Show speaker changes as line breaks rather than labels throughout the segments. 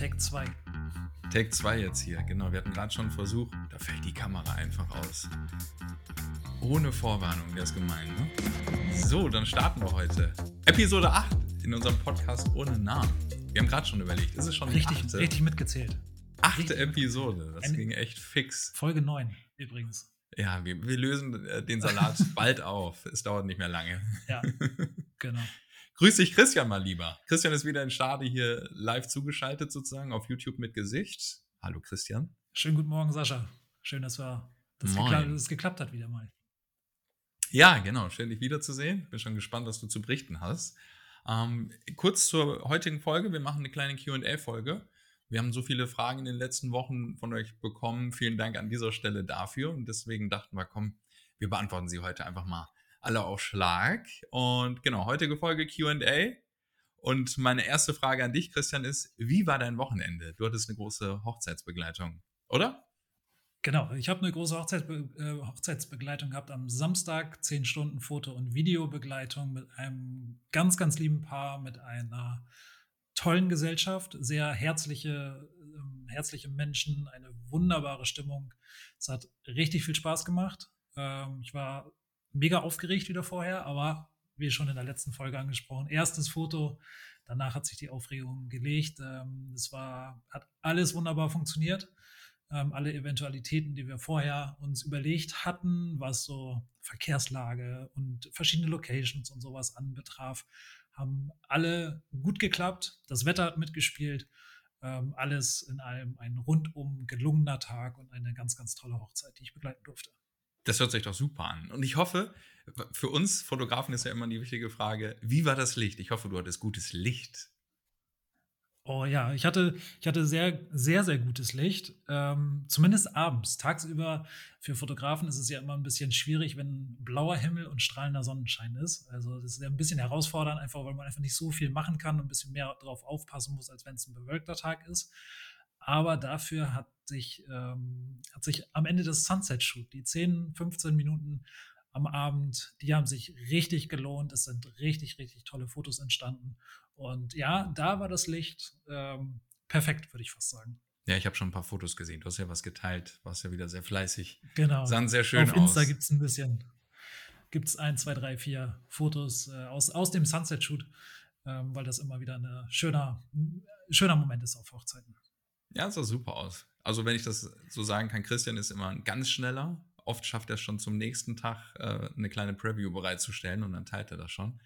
Take 2.
Take 2 jetzt hier, genau. Wir hatten gerade schon einen Versuch. Da fällt die Kamera einfach aus. Ohne Vorwarnung, der ist gemein, ne? So, dann starten wir heute. Episode 8 in unserem Podcast ohne Namen. Wir haben gerade schon überlegt, ist es schon
Richtig,
achte?
richtig mitgezählt.
achte
richtig.
Episode. Das
Eine-
ging echt fix.
Folge 9 übrigens.
Ja, wir, wir lösen äh, den Salat bald auf. Es dauert nicht mehr lange.
Ja, genau.
Grüß dich, Christian, mal lieber. Christian ist wieder in Stade hier live zugeschaltet, sozusagen, auf YouTube mit Gesicht. Hallo, Christian.
Schönen guten Morgen, Sascha. Schön, dass, wir, dass, gekla dass es geklappt hat wieder mal.
Ja, genau. Schön, dich wiederzusehen. Bin schon gespannt, was du zu berichten hast. Ähm, kurz zur heutigen Folge. Wir machen eine kleine QA-Folge. Wir haben so viele Fragen in den letzten Wochen von euch bekommen. Vielen Dank an dieser Stelle dafür. Und deswegen dachten wir, komm, wir beantworten sie heute einfach mal alle auf Schlag. Und genau, heutige Folge QA. Und meine erste Frage an dich, Christian, ist: Wie war dein Wochenende? Du hattest eine große Hochzeitsbegleitung, oder?
Genau, ich habe eine große Hochzeitsbe äh, Hochzeitsbegleitung gehabt am Samstag, 10 Stunden Foto- und Videobegleitung mit einem ganz, ganz lieben Paar, mit einer tollen Gesellschaft, sehr herzliche, ähm, herzliche Menschen, eine wunderbare Stimmung. Es hat richtig viel Spaß gemacht. Ähm, ich war mega aufgeregt wieder vorher, aber wie schon in der letzten Folge angesprochen, erstes Foto, danach hat sich die Aufregung gelegt. Ähm, es war, hat alles wunderbar funktioniert ähm, alle Eventualitäten, die wir vorher uns überlegt hatten, was so Verkehrslage und verschiedene Locations und sowas anbetraf, haben alle gut geklappt. Das Wetter hat mitgespielt. Ähm, alles in allem ein rundum gelungener Tag und eine ganz, ganz tolle Hochzeit, die ich begleiten durfte.
Das hört sich doch super an. Und ich hoffe, für uns Fotografen ist ja immer die wichtige Frage, wie war das Licht? Ich hoffe, du hattest gutes Licht.
Oh ja, ich hatte, ich hatte sehr, sehr, sehr gutes Licht. Ähm, zumindest abends. Tagsüber für Fotografen ist es ja immer ein bisschen schwierig, wenn blauer Himmel und strahlender Sonnenschein ist. Also das ist ja ein bisschen herausfordernd, einfach weil man einfach nicht so viel machen kann und ein bisschen mehr darauf aufpassen muss, als wenn es ein bewölkter Tag ist. Aber dafür hat sich, ähm, hat sich am Ende des Sunset-Shoot, die 10, 15 Minuten am Abend, die haben sich richtig gelohnt. Es sind richtig, richtig tolle Fotos entstanden. Und ja, da war das Licht ähm, perfekt, würde ich fast sagen.
Ja, ich habe schon ein paar Fotos gesehen. Du hast ja was geteilt, warst ja wieder sehr fleißig.
Genau.
Sahen sehr schön
Auf Insta
aus.
gibt es ein bisschen, gibt es ein, zwei, drei, vier Fotos äh, aus, aus dem Sunset-Shoot, ähm, weil das immer wieder ein schöner, ein schöner Moment ist auf Hochzeiten.
Ja, es sah super aus. Also, wenn ich das so sagen kann, Christian ist immer ein ganz schneller. Oft schafft er es schon zum nächsten Tag äh, eine kleine Preview bereitzustellen und dann teilt er das schon.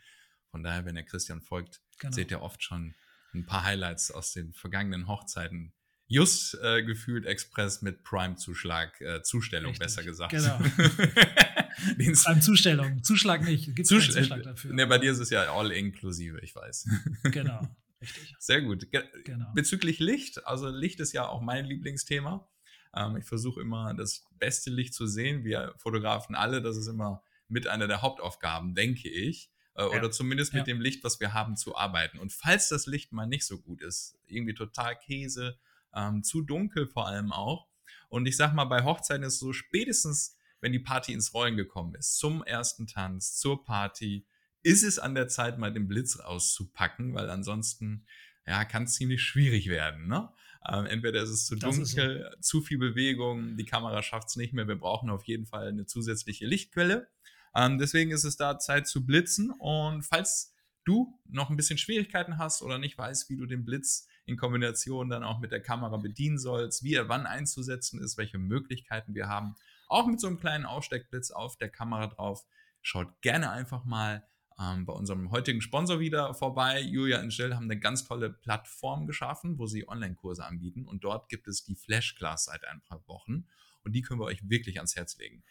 Von daher, wenn ihr Christian folgt,
Genau.
seht ihr oft schon ein paar Highlights aus den vergangenen Hochzeiten. Just äh, gefühlt Express mit Prime-Zuschlag, äh, Zustellung
Richtig,
besser gesagt.
genau.
Den
Beim Zustellung, Zuschlag nicht, gibt
Zuschlag,
Zuschlag dafür.
ne, bei dir ist es ja all inklusive, ich weiß.
Genau, richtig.
Sehr gut. Ge
Genau.
Bezüglich Licht, also Licht ist ja auch mein Lieblingsthema. Ähm, ich versuche immer das beste Licht zu sehen. Wir Fotografen alle, das ist immer mit einer der Hauptaufgaben, denke ich. Äh, Oder zumindest mit
Ja.
dem Licht, was wir haben, zu arbeiten. Und falls das Licht mal nicht so gut ist, irgendwie total Käse, ähm, zu dunkel vor allem auch. Und ich sag mal, bei Hochzeiten ist es so spätestens, wenn die Party ins Rollen gekommen ist, zum ersten Tanz, zur Party, ist es an der Zeit, mal den Blitz auszupacken, weil ansonsten ja, kann es ziemlich schwierig werden. Ne? Ähm, entweder ist es zu
ist so.
dunkel, zu viel Bewegung, die Kamera schafft es nicht mehr. Wir brauchen auf jeden Fall eine zusätzliche Lichtquelle. Ähm, deswegen ist es da Zeit zu blitzen. Und falls du noch ein bisschen Schwierigkeiten hast oder nicht weißt, wie du den Blitz in Kombination dann auch mit der Kamera bedienen sollst, wie er wann einzusetzen ist, welche Möglichkeiten wir haben, auch mit so einem kleinen Aussteckblitz auf der Kamera drauf, schaut gerne einfach mal ähm, bei unserem heutigen Sponsor wieder vorbei. Julia und Jill haben eine ganz tolle Plattform geschaffen, wo sie Online-Kurse anbieten. Und dort gibt es die Flash Class seit ein paar Wochen. Und die können wir euch wirklich ans Herz legen.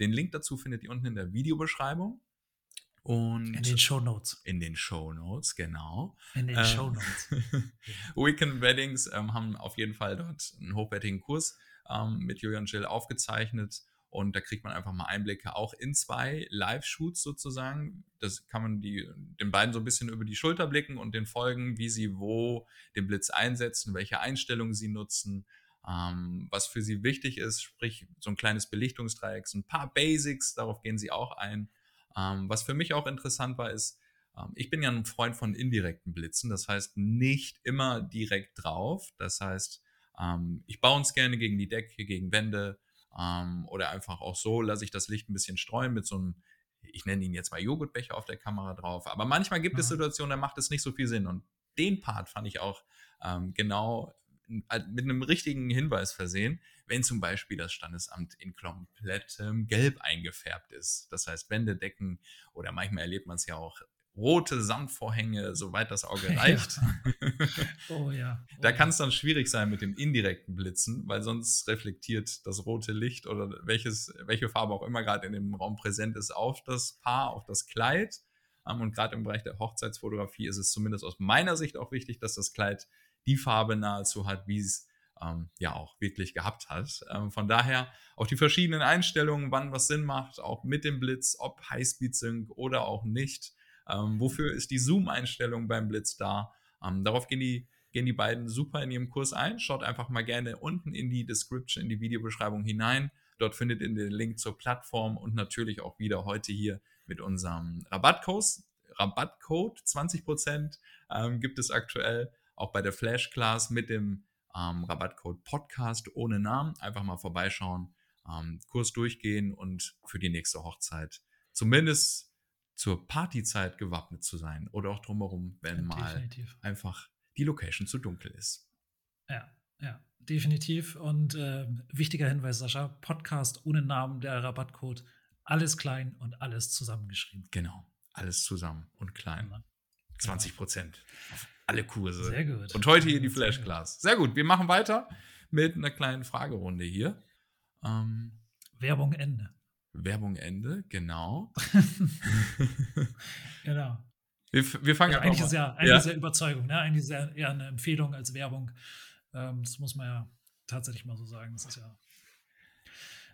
Den Link dazu findet ihr unten in der Videobeschreibung. Und
In den Show Notes.
in den Show Notes, genau.
In den
Ähm,
Show Notes.
Weekend Weddings ähm, haben auf jeden Fall dort einen hochwertigen Kurs ähm, mit Julian Jill aufgezeichnet. Und da kriegt man einfach mal Einblicke auch in zwei Live-Shoots sozusagen. Das kann man die, den beiden so ein bisschen über die Schulter blicken und den folgen, wie sie wo den Blitz einsetzen, welche Einstellungen sie nutzen, ähm, was für sie wichtig ist, sprich so ein kleines Belichtungsdreieck, ein paar Basics, darauf gehen sie auch ein. Ähm, was für mich auch interessant war, ist, Ähm, ich bin ja ein Freund von indirekten Blitzen, das heißt nicht immer direkt drauf. Das heißt, ähm, ich baue uns gerne gegen die Decke, gegen Wände ähm, oder einfach auch so, lasse ich das Licht ein bisschen streuen mit so einem, ich nenne ihn jetzt mal Joghurtbecher auf der Kamera drauf. Aber manchmal gibt es Situationen, da macht es nicht so viel Sinn. Und den Part fand ich auch ähm, genau mit einem richtigen Hinweis versehen, wenn zum Beispiel das Standesamt in komplettem Gelb eingefärbt ist. Das heißt, Wände, Decken oder manchmal erlebt man es ja auch rote Sandvorhänge, soweit das Auge reicht.
oh ja. Oh
da kann es dann schwierig sein mit dem indirekten Blitzen, weil sonst reflektiert das rote Licht oder welches, welche Farbe auch immer gerade in dem Raum präsent ist auf das Paar, auf das Kleid. Ähm, und gerade im Bereich der Hochzeitsfotografie ist es zumindest aus meiner Sicht auch wichtig, dass das Kleid die Farbe nahezu hat, wie es ähm, ja auch wirklich gehabt hat. Ähm, von daher auch die verschiedenen Einstellungen, wann was Sinn macht, auch mit dem Blitz, ob Highspeed Sync oder auch nicht. Ähm, wofür ist die Zoom-Einstellung beim Blitz da? Ähm, darauf gehen die, gehen die beiden super in ihrem Kurs ein. Schaut einfach mal gerne unten in die Description, in die Videobeschreibung hinein. Dort findet ihr den Link zur Plattform und natürlich auch wieder heute hier mit unserem Rabattcode. Rabattcode 20% ähm, gibt es aktuell auch bei der Flash Class mit dem ähm, Rabattcode Podcast ohne Namen. Einfach mal vorbeischauen, ähm, Kurs durchgehen und für die nächste Hochzeit zumindest zur Partyzeit gewappnet zu sein oder auch drumherum, wenn ja, mal einfach die Location zu dunkel ist.
Ja, ja, definitiv. Und äh, wichtiger Hinweis, Sascha, Podcast ohne Namen, der Rabattcode, alles klein und alles zusammengeschrieben.
Genau, alles zusammen und klein. Ja. 20 Prozent auf alle Kurse.
Sehr gut.
Und heute hier die Flash Class. Sehr gut. Wir machen weiter mit einer kleinen Fragerunde hier.
Ähm, Werbung Ende.
Werbung Ende, genau.
genau.
Wir, wir fangen
ja, eigentlich ist ja eigentlich ja. Ist ja Überzeugung, ne? Eigentlich ist ja eher eine Empfehlung als Werbung. Ähm, das muss man ja tatsächlich mal so sagen. Das ist ja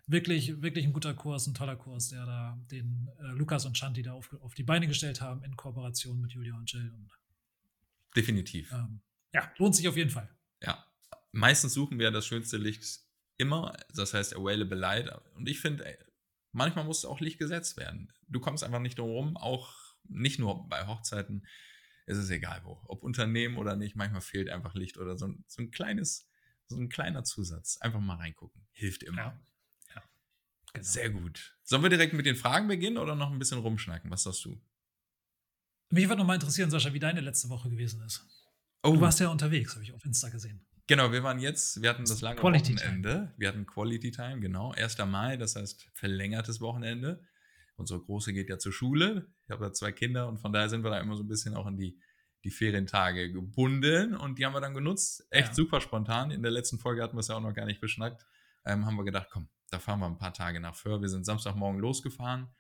wirklich, wirklich ein guter Kurs, ein toller Kurs, der da den äh, Lukas und Shanti da auf, auf, die Beine gestellt haben in Kooperation mit Julia und Jill. Und,
Definitiv.
Ähm, ja, lohnt sich auf jeden Fall.
Ja, meistens suchen wir das schönste Licht immer, das heißt Available Light. Und ich finde, manchmal muss auch Licht gesetzt werden. Du kommst einfach nicht drum rum, auch nicht nur bei Hochzeiten. Es ist egal wo, ob Unternehmen oder nicht, manchmal fehlt einfach Licht oder so ein, so ein kleines, so ein kleiner Zusatz. Einfach mal reingucken. Hilft immer. Ja. Genau. Sehr gut. Sollen wir direkt mit den Fragen beginnen oder noch ein bisschen rumschnacken? Was sagst du?
Mich würde noch mal interessieren, Sascha, wie deine letzte Woche gewesen ist. Oh. Du warst ja unterwegs, habe ich auf Insta gesehen.
Genau, wir waren jetzt, wir hatten das lange Quality Wochenende. Time. Wir hatten Quality Time, genau. 1. Mai, das heißt verlängertes Wochenende. Unsere Große geht ja zur Schule. Ich habe da zwei Kinder und von daher sind wir da immer so ein bisschen auch in die, die Ferientage gebunden und die haben wir dann genutzt. Echt ja. super spontan. In der letzten Folge hatten wir es ja auch noch gar nicht beschnackt. Ähm, haben wir gedacht, komm, da fahren wir ein paar Tage nach Föhr. Wir sind Samstagmorgen losgefahren.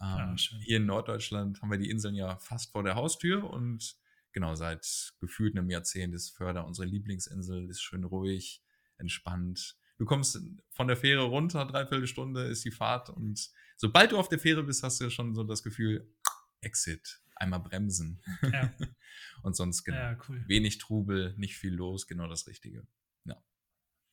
Ähm, ja, hier in Norddeutschland haben wir die Inseln ja fast vor der Haustür und genau seit gefühlt einem Jahrzehnt ist Förder unsere Lieblingsinsel, ist schön ruhig, entspannt. Du kommst von der Fähre runter, dreiviertel Stunde ist die Fahrt und sobald du auf der Fähre bist, hast du schon so das Gefühl, Exit, einmal bremsen. Ja. und sonst genau. Ja, cool. Wenig Trubel, nicht viel los, genau das Richtige.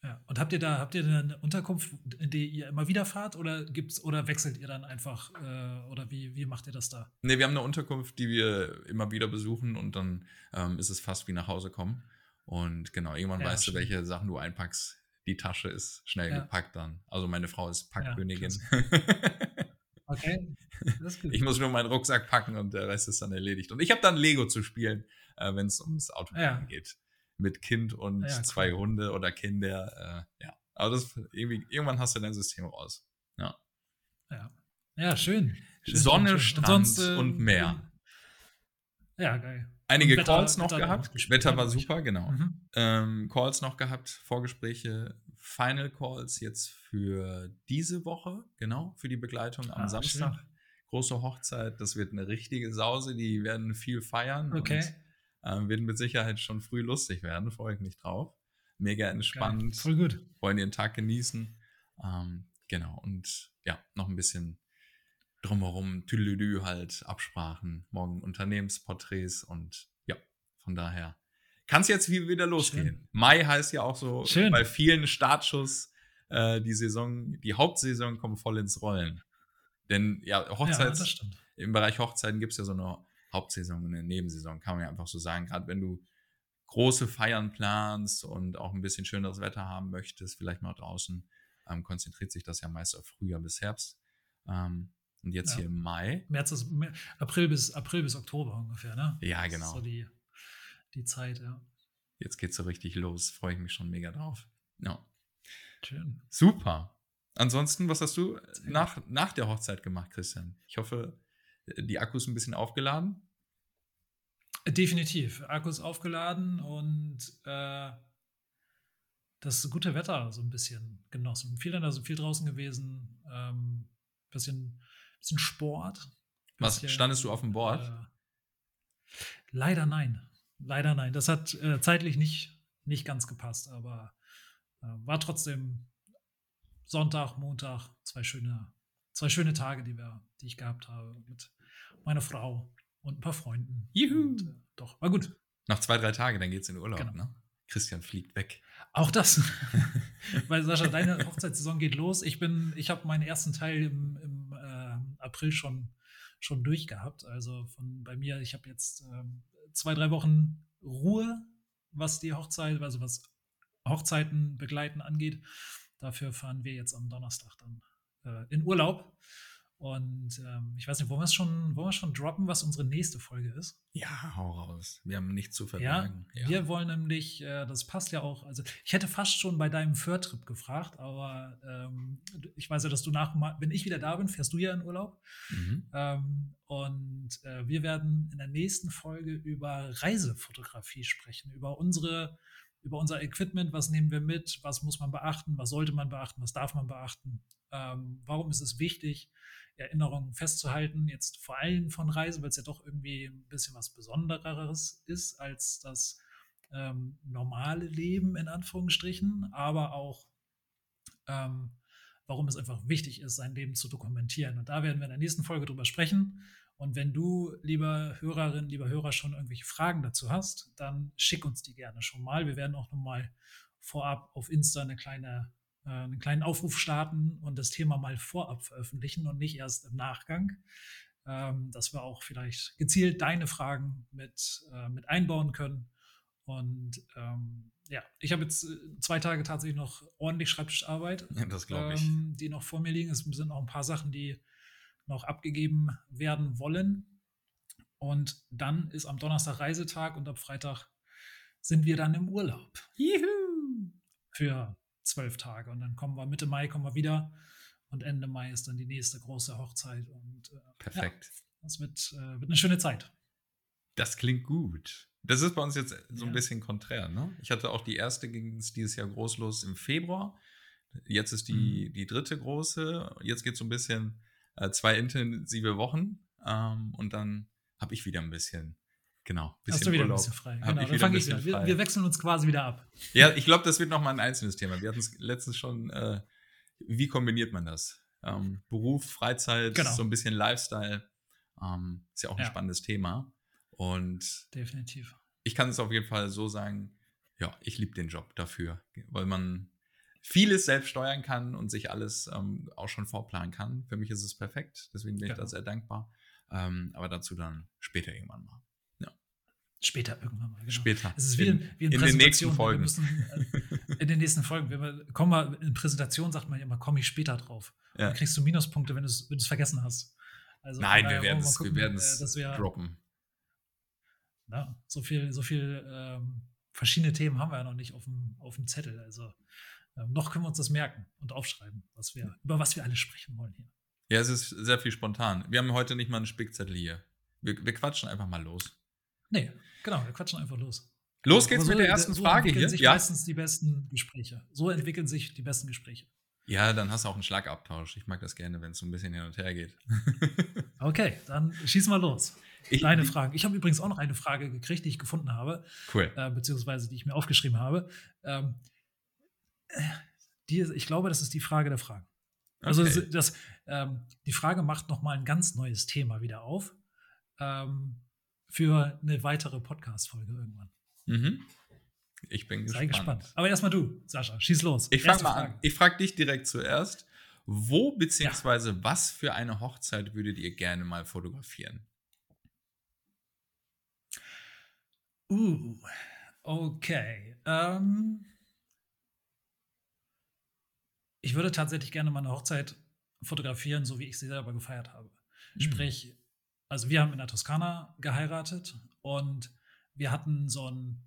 Ja. Und habt ihr da, habt ihr eine Unterkunft, in die ihr immer wieder fahrt oder gibt's oder wechselt ihr dann einfach äh, oder wie, wie macht ihr das da?
Ne, wir haben eine Unterkunft, die wir immer wieder besuchen und dann ähm, ist es fast wie nach Hause kommen. Und genau, irgendwann ja, weißt schön. du, welche Sachen du einpackst. Die Tasche ist schnell ja. gepackt dann. Also meine Frau ist Packkönigin.
okay.
Ich muss nur meinen Rucksack packen und der Rest ist dann erledigt. Und ich habe dann Lego zu spielen, äh, wenn es ums Auto geht mit Kind und ja, zwei Hunde oder Kinder. Äh, ja, aber das irgendwie, irgendwann hast du dein System raus. Ja.
Ja, ja schön. schön
Sonne, schön. Strand und, sonst, äh, und, Meer.
Ja, geil.
Einige Wetter, Calls noch Wetter gehabt. Wetter war super, genau. Mhm. Ähm, Calls noch gehabt, Vorgespräche, Final Calls jetzt für diese Woche, genau, für die Begleitung am ah, Samstag. Schön. Große Hochzeit, das wird eine richtige Sause, die werden viel feiern.
Okay.
Und ähm, wird mit Sicherheit schon früh lustig werden, freue ich mich drauf. Mega entspannt. Geil.
Voll gut.
Wollen den Tag genießen. Ähm, genau. Und ja, noch ein bisschen drumherum, Tüdelüdü halt, Absprachen, morgen Unternehmensporträts und ja, von daher kann es jetzt wieder losgehen. Schön. Mai heißt ja auch so Schön. bei vielen Startschuss, äh, die Saison, die Hauptsaison kommt voll ins Rollen. Denn ja, Hochzeits, ja, im Bereich Hochzeiten gibt es ja so eine Hauptsaison und eine Nebensaison, kann man ja einfach so sagen. Gerade wenn du große Feiern planst und auch ein bisschen schöneres Wetter haben möchtest, vielleicht mal draußen, ähm, konzentriert sich das ja meist auf Frühjahr bis Herbst. Ähm, und jetzt ja. hier im Mai.
März ist, April bis, April bis Oktober ungefähr, ne?
Ja, genau.
so die, die Zeit, ja.
Jetzt geht's so richtig los. Freue ich mich schon mega drauf. Ja.
Schön.
Super. Ansonsten, was hast du nach, nach der Hochzeit gemacht, Christian? Ich hoffe, die Akkus ein bisschen aufgeladen.
Definitiv. Akkus aufgeladen und äh, das gute Wetter so ein bisschen genossen. Viel, also viel draußen gewesen, ähm, bisschen, bisschen Sport.
Was, standest du auf dem Board?
Äh, leider nein. Leider nein. Das hat äh, zeitlich nicht, nicht ganz gepasst, aber äh, war trotzdem Sonntag, Montag, zwei schöne, zwei schöne Tage, die, wir, die ich gehabt habe mit meiner Frau und ein paar Freunden.
Juhu!
Und, äh, doch, war gut.
Nach zwei, drei Tagen, dann geht es in Urlaub, genau. ne? Christian fliegt weg.
Auch das. Weil Sascha, deine Hochzeitssaison geht los. Ich bin, ich habe meinen ersten Teil im, im äh, April schon, schon durchgehabt. Also von bei mir, ich habe jetzt ähm, zwei, drei Wochen Ruhe, was die Hochzeit, also was Hochzeiten begleiten angeht. Dafür fahren wir jetzt am Donnerstag dann äh, in Urlaub. Und ähm, ich weiß nicht, wollen wir schon, wollen wir schon droppen, was unsere nächste Folge ist?
Ja, hau raus. Wir haben nichts zu verbergen.
Ja, ja. wir wollen nämlich, äh, das passt ja auch, also ich hätte fast schon bei deinem Förtrip gefragt, aber ähm, ich weiß ja, dass du nach, wenn ich wieder da bin, fährst du ja in Urlaub. Mhm. Ähm, und äh, wir werden in der nächsten Folge über Reisefotografie sprechen, über unsere über unser Equipment, was nehmen wir mit, was muss man beachten, was sollte man beachten, was darf man beachten, ähm, warum ist es wichtig, Erinnerungen festzuhalten, jetzt vor allem von Reisen, weil es ja doch irgendwie ein bisschen was Besondereres ist als das ähm, normale Leben in Anführungsstrichen, aber auch ähm, warum es einfach wichtig ist, sein Leben zu dokumentieren. Und da werden wir in der nächsten Folge drüber sprechen. Und wenn du, lieber Hörerin, lieber Hörer, schon irgendwelche Fragen dazu hast, dann schick uns die gerne schon mal. Wir werden auch nochmal vorab auf Insta eine kleine, äh, einen kleinen Aufruf starten und das Thema mal vorab veröffentlichen und nicht erst im Nachgang. Ähm, dass wir auch vielleicht gezielt deine Fragen mit, äh, mit einbauen können. Und ähm, ja, ich habe jetzt äh, zwei Tage tatsächlich noch ordentlich Schreibtischarbeit.
Ja, das ich.
Ähm, die noch vor mir liegen. Es sind auch ein paar Sachen, die noch abgegeben werden wollen. Und dann ist am Donnerstag Reisetag und ab Freitag sind wir dann im Urlaub.
Juhu!
Für zwölf Tage. Und dann kommen wir Mitte Mai kommen wir wieder. Und Ende Mai ist dann die nächste große Hochzeit. Und äh,
perfekt.
Ja, das wird, äh, wird eine schöne Zeit.
Das klingt gut. Das ist bei uns jetzt so ein bisschen konträr. Ne? Ich hatte auch die erste, ging es dieses Jahr groß los im Februar. Jetzt ist die, mhm. die dritte große. Jetzt geht es so ein bisschen äh, zwei intensive Wochen ähm, und dann habe ich wieder ein bisschen, genau,
bisschen Hast du wieder Urlaub. ein bisschen frei. Genau, dann fange ich wieder. Wir, wir, wechseln uns quasi wieder ab.
Ja, ich glaube, das wird nochmal ein einzelnes Thema. Wir hatten es letztens schon, äh, wie kombiniert man das? Ähm, Beruf, Freizeit, genau. so ein bisschen Lifestyle. Ähm, ist ja auch ein ja. spannendes Thema. Und
definitiv.
Ich kann es auf jeden Fall so sagen, ja, ich liebe den Job dafür, weil man vieles selbst steuern kann und sich alles ähm, auch schon vorplanen kann. Für mich ist es perfekt, deswegen bin genau. ich da genau. sehr dankbar. Ähm, aber dazu dann später irgendwann mal.
Später irgendwann mal. Genau.
Später.
Es ist wie in, wie in,
in den nächsten Folgen.
Müssen, äh, in den nächsten Folgen. Wir, komm mal, in Präsentation sagt man immer, komme ich später drauf. Ja. Dann kriegst du Minuspunkte, wenn du es vergessen hast.
Also, Nein, wir werden es äh, droppen.
Na, so viel, so viel ähm, verschiedene Themen haben wir ja noch nicht auf dem, auf dem Zettel. Also ähm, noch können wir uns das merken und aufschreiben, was wir, über was wir alle sprechen wollen hier.
Ja, es ist sehr viel spontan. Wir haben heute nicht mal einen Spickzettel hier. Wir, wir quatschen einfach mal los.
Nee, genau, wir quatschen einfach los.
Los geht's so, mit der ersten so Frage
hier.
So
sich ja? meistens die besten Gespräche. So entwickeln sich die besten Gespräche.
Ja, dann hast du auch einen Schlagabtausch. Ich mag das gerne, wenn es so ein bisschen hin und her geht.
okay, dann schieß mal los. Ich, Deine Fragen. Ich habe übrigens auch noch eine Frage gekriegt, die ich gefunden habe.
Cool.
Äh, beziehungsweise die ich mir aufgeschrieben habe. Ähm, die, ich glaube, das ist die Frage der Fragen. Also okay. das, ähm, die Frage macht nochmal ein ganz neues Thema wieder auf ähm, für eine weitere Podcast-Folge irgendwann.
Mhm. Ich bin
Sei gespannt. gespannt. Aber erstmal du, Sascha, schieß los.
Ich fange mal Frage. an. Ich frage dich direkt zuerst. Wo beziehungsweise ja. was für eine Hochzeit würdet ihr gerne mal fotografieren?
Uh, okay. Ähm, ich würde tatsächlich gerne meine Hochzeit fotografieren, so wie ich sie selber gefeiert habe. Mhm. Sprich, also wir haben in der Toskana geheiratet und wir hatten so ein,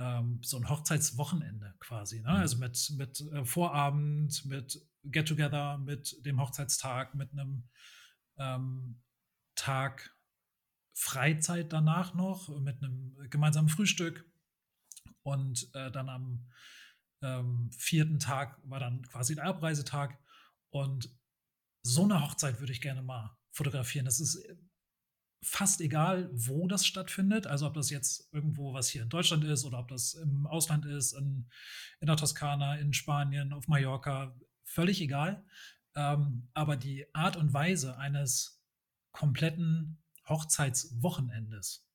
ähm, so ein Hochzeitswochenende quasi. Ne? Mhm. Also mit, mit äh, Vorabend, mit Get-Together, mit dem Hochzeitstag, mit einem ähm, Tag Freizeit danach noch, mit einem gemeinsamen Frühstück. Und äh, dann am ähm, vierten Tag war dann quasi der Abreisetag. Und so eine Hochzeit würde ich gerne mal fotografieren. Das ist fast egal, wo das stattfindet. Also ob das jetzt irgendwo was hier in Deutschland ist oder ob das im Ausland ist, in, in der Toskana, in Spanien, auf Mallorca, völlig egal. Ähm, aber die Art und Weise eines kompletten Hochzeitswochenendes,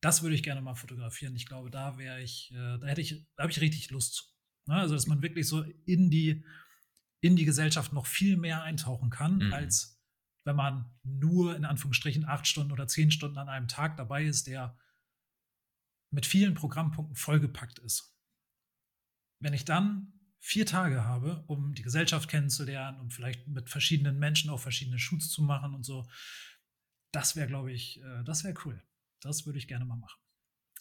das würde ich gerne mal fotografieren. Ich glaube, da wäre ich, äh, da hätte ich, da habe ich richtig Lust zu. Ne? Also, dass man wirklich so in die, in die Gesellschaft noch viel mehr eintauchen kann, mhm. als wenn man nur in Anführungsstrichen acht Stunden oder zehn Stunden an einem Tag dabei ist, der mit vielen Programmpunkten vollgepackt ist. Wenn ich dann vier Tage habe, um die Gesellschaft kennenzulernen, um vielleicht mit verschiedenen Menschen auch verschiedene Shoots zu machen und so, das wäre, glaube ich, äh, das wäre cool. Das würde ich gerne mal machen.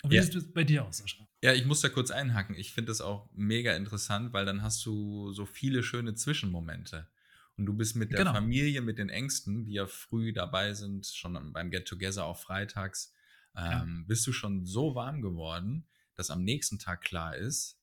Und wie ja. sieht es bei dir aus, Sascha?
Ja, ich muss da kurz einhaken. Ich finde das auch mega interessant, weil dann hast du so viele schöne Zwischenmomente. Und du bist mit der genau. Familie, mit den Ängsten, die ja früh dabei sind, schon beim Get-Together auch freitags, ähm, ja. bist du schon so warm geworden, dass am nächsten Tag klar ist,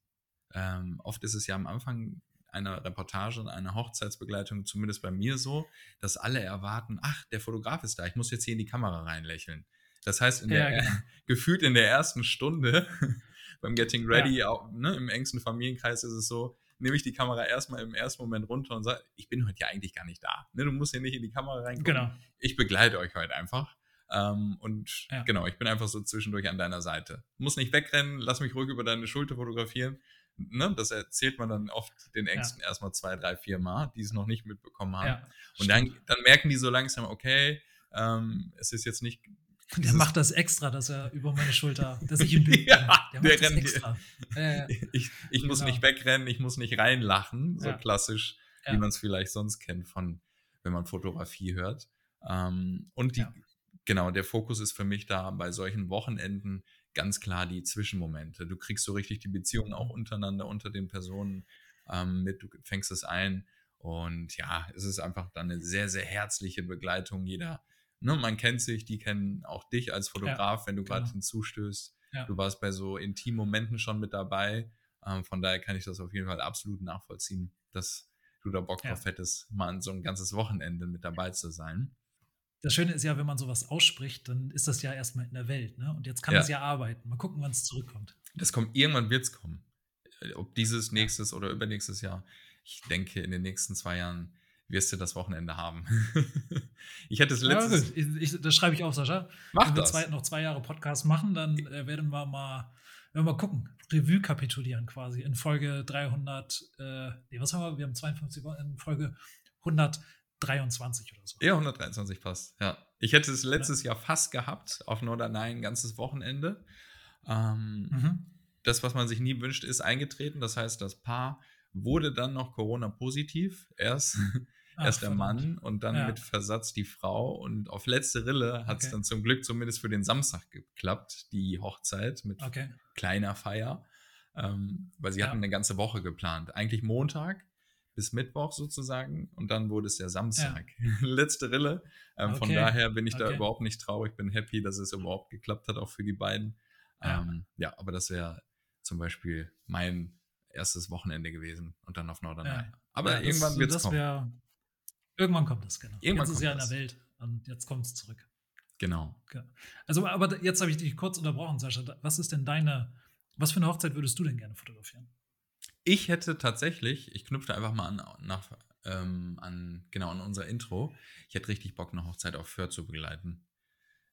ähm, oft ist es ja am Anfang einer Reportage und einer Hochzeitsbegleitung, zumindest bei mir so, dass alle erwarten, ach, der Fotograf ist da, ich muss jetzt hier in die Kamera reinlächeln. Das heißt, in ja, der, genau. gefühlt in der ersten Stunde beim Getting Ready, ja. auch, ne, im engsten Familienkreis ist es so, nehme ich die Kamera erstmal im ersten Moment runter und sage, ich bin heute ja eigentlich gar nicht da. Ne, du musst hier nicht in die Kamera reingucken. Genau. Ich begleite euch heute einfach. Ähm, und ja. genau, ich bin einfach so zwischendurch an deiner Seite. Muss nicht wegrennen, lass mich ruhig über deine Schulter fotografieren. Ne, das erzählt man dann oft den Ängsten ja. erstmal zwei, drei, vier Mal, die es noch nicht mitbekommen haben. Ja, und dann, dann, merken die so langsam, okay, ähm, es ist jetzt nicht
der macht das extra, dass er über meine Schulter, dass ich im Bild ja, bin. Der macht
das extra. Äh, ich, ich muss genau. nicht wegrennen, ich muss nicht reinlachen, so ja. klassisch, ja. wie man es vielleicht sonst kennt von, wenn man Fotografie hört. Ähm, und die, genau, der Fokus ist für mich da bei solchen Wochenenden ganz klar die Zwischenmomente. Du kriegst so richtig die Beziehungen auch untereinander, unter den Personen ähm, mit, du fängst es ein. Und ja, es ist einfach dann eine sehr, sehr herzliche Begleitung. Jeder ne, man kennt sich, die kennen auch dich als Fotograf, ja, wenn du gerade genau. hinzustößt. Ja. Du warst bei so intimen Momenten schon mit dabei. Ähm, von daher kann ich das auf jeden Fall absolut nachvollziehen, dass du da Bock drauf hättest, mal an so ein ganzes Wochenende mit dabei zu sein.
Das Schöne ist ja, wenn man sowas ausspricht, dann ist das ja erstmal in der Welt. Ne? Und jetzt kann ja. es ja arbeiten. Mal gucken, wann es zurückkommt.
Das kommt, irgendwann wird es kommen. Ob dieses, nächstes oder übernächstes Jahr. Ich denke, in den nächsten zwei Jahren wirst du das Wochenende haben.
ich hätte es letztes. Ja, ich, ich, das schreibe ich auf, Sascha. Mach Wenn wir zwei, noch zwei Jahre Podcast machen, dann äh, werden wir mal, werden wir mal gucken, Revue kapitulieren quasi in Folge 300. Äh, nee, was haben wir? Wir haben 52 in Folge 123 oder so.
Ja, 123 passt. Ja. Ich hätte es letztes ja. Jahr fast gehabt auf Norderney ein ganzes Wochenende. Ähm, mhm. Das, was man sich nie wünscht, ist eingetreten. Das heißt, das Paar wurde dann noch Corona-positiv. Erst Ach, Erst der Mann und dann ja. mit Versatz die Frau. Und auf letzte Rille hat es okay. dann zum Glück zumindest für den Samstag geklappt, die Hochzeit mit okay. kleiner Feier. Ähm, weil sie ja. hatten eine ganze Woche geplant. Eigentlich Montag bis Mittwoch sozusagen und dann wurde es der Samstag. Ja. Letzte Rille. Ähm, okay. Von daher bin ich da überhaupt nicht traurig, bin happy, dass es überhaupt geklappt hat, auch für die beiden. Ja, ähm, ja aber das wäre zum Beispiel mein erstes Wochenende gewesen und dann auf Norderney. Ja. Aber ja, irgendwann wird es kommen.
Irgendwann kommt es, genau. Irgendwann jetzt ist es ja in der Welt und jetzt kommt es zurück.
Genau.
Also, aber jetzt habe ich dich kurz unterbrochen, Sascha. Was ist denn deine, was für eine Hochzeit würdest du denn gerne fotografieren?
Ich hätte tatsächlich, ich knüpfte einfach mal an, nach, ähm, an, genau, an unser Intro. Ich hätte richtig Bock, eine Hochzeit auf Föhr zu begleiten.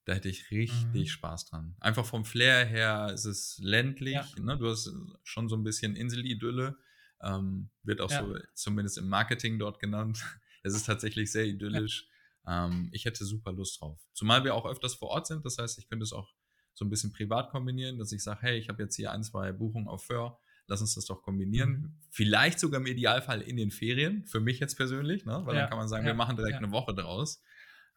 Da hätte ich richtig mhm. Spaß dran. Einfach vom Flair her ist es ländlich. Ja. Ne? Du hast schon so ein bisschen Inselidylle. Ähm, wird auch ja. so zumindest im Marketing dort genannt. Es ist tatsächlich sehr idyllisch. Ähm, ich hätte super Lust drauf. Zumal wir auch öfters vor Ort sind. Das heißt, ich könnte es auch so ein bisschen privat kombinieren, dass ich sage, hey, ich habe jetzt hier ein, zwei Buchungen auf Föhr, lass uns das doch kombinieren. Mhm. Vielleicht sogar im Idealfall in den Ferien, für mich jetzt persönlich, ne? weil ja, dann kann man sagen, ja, wir machen direkt ja. eine Woche draus.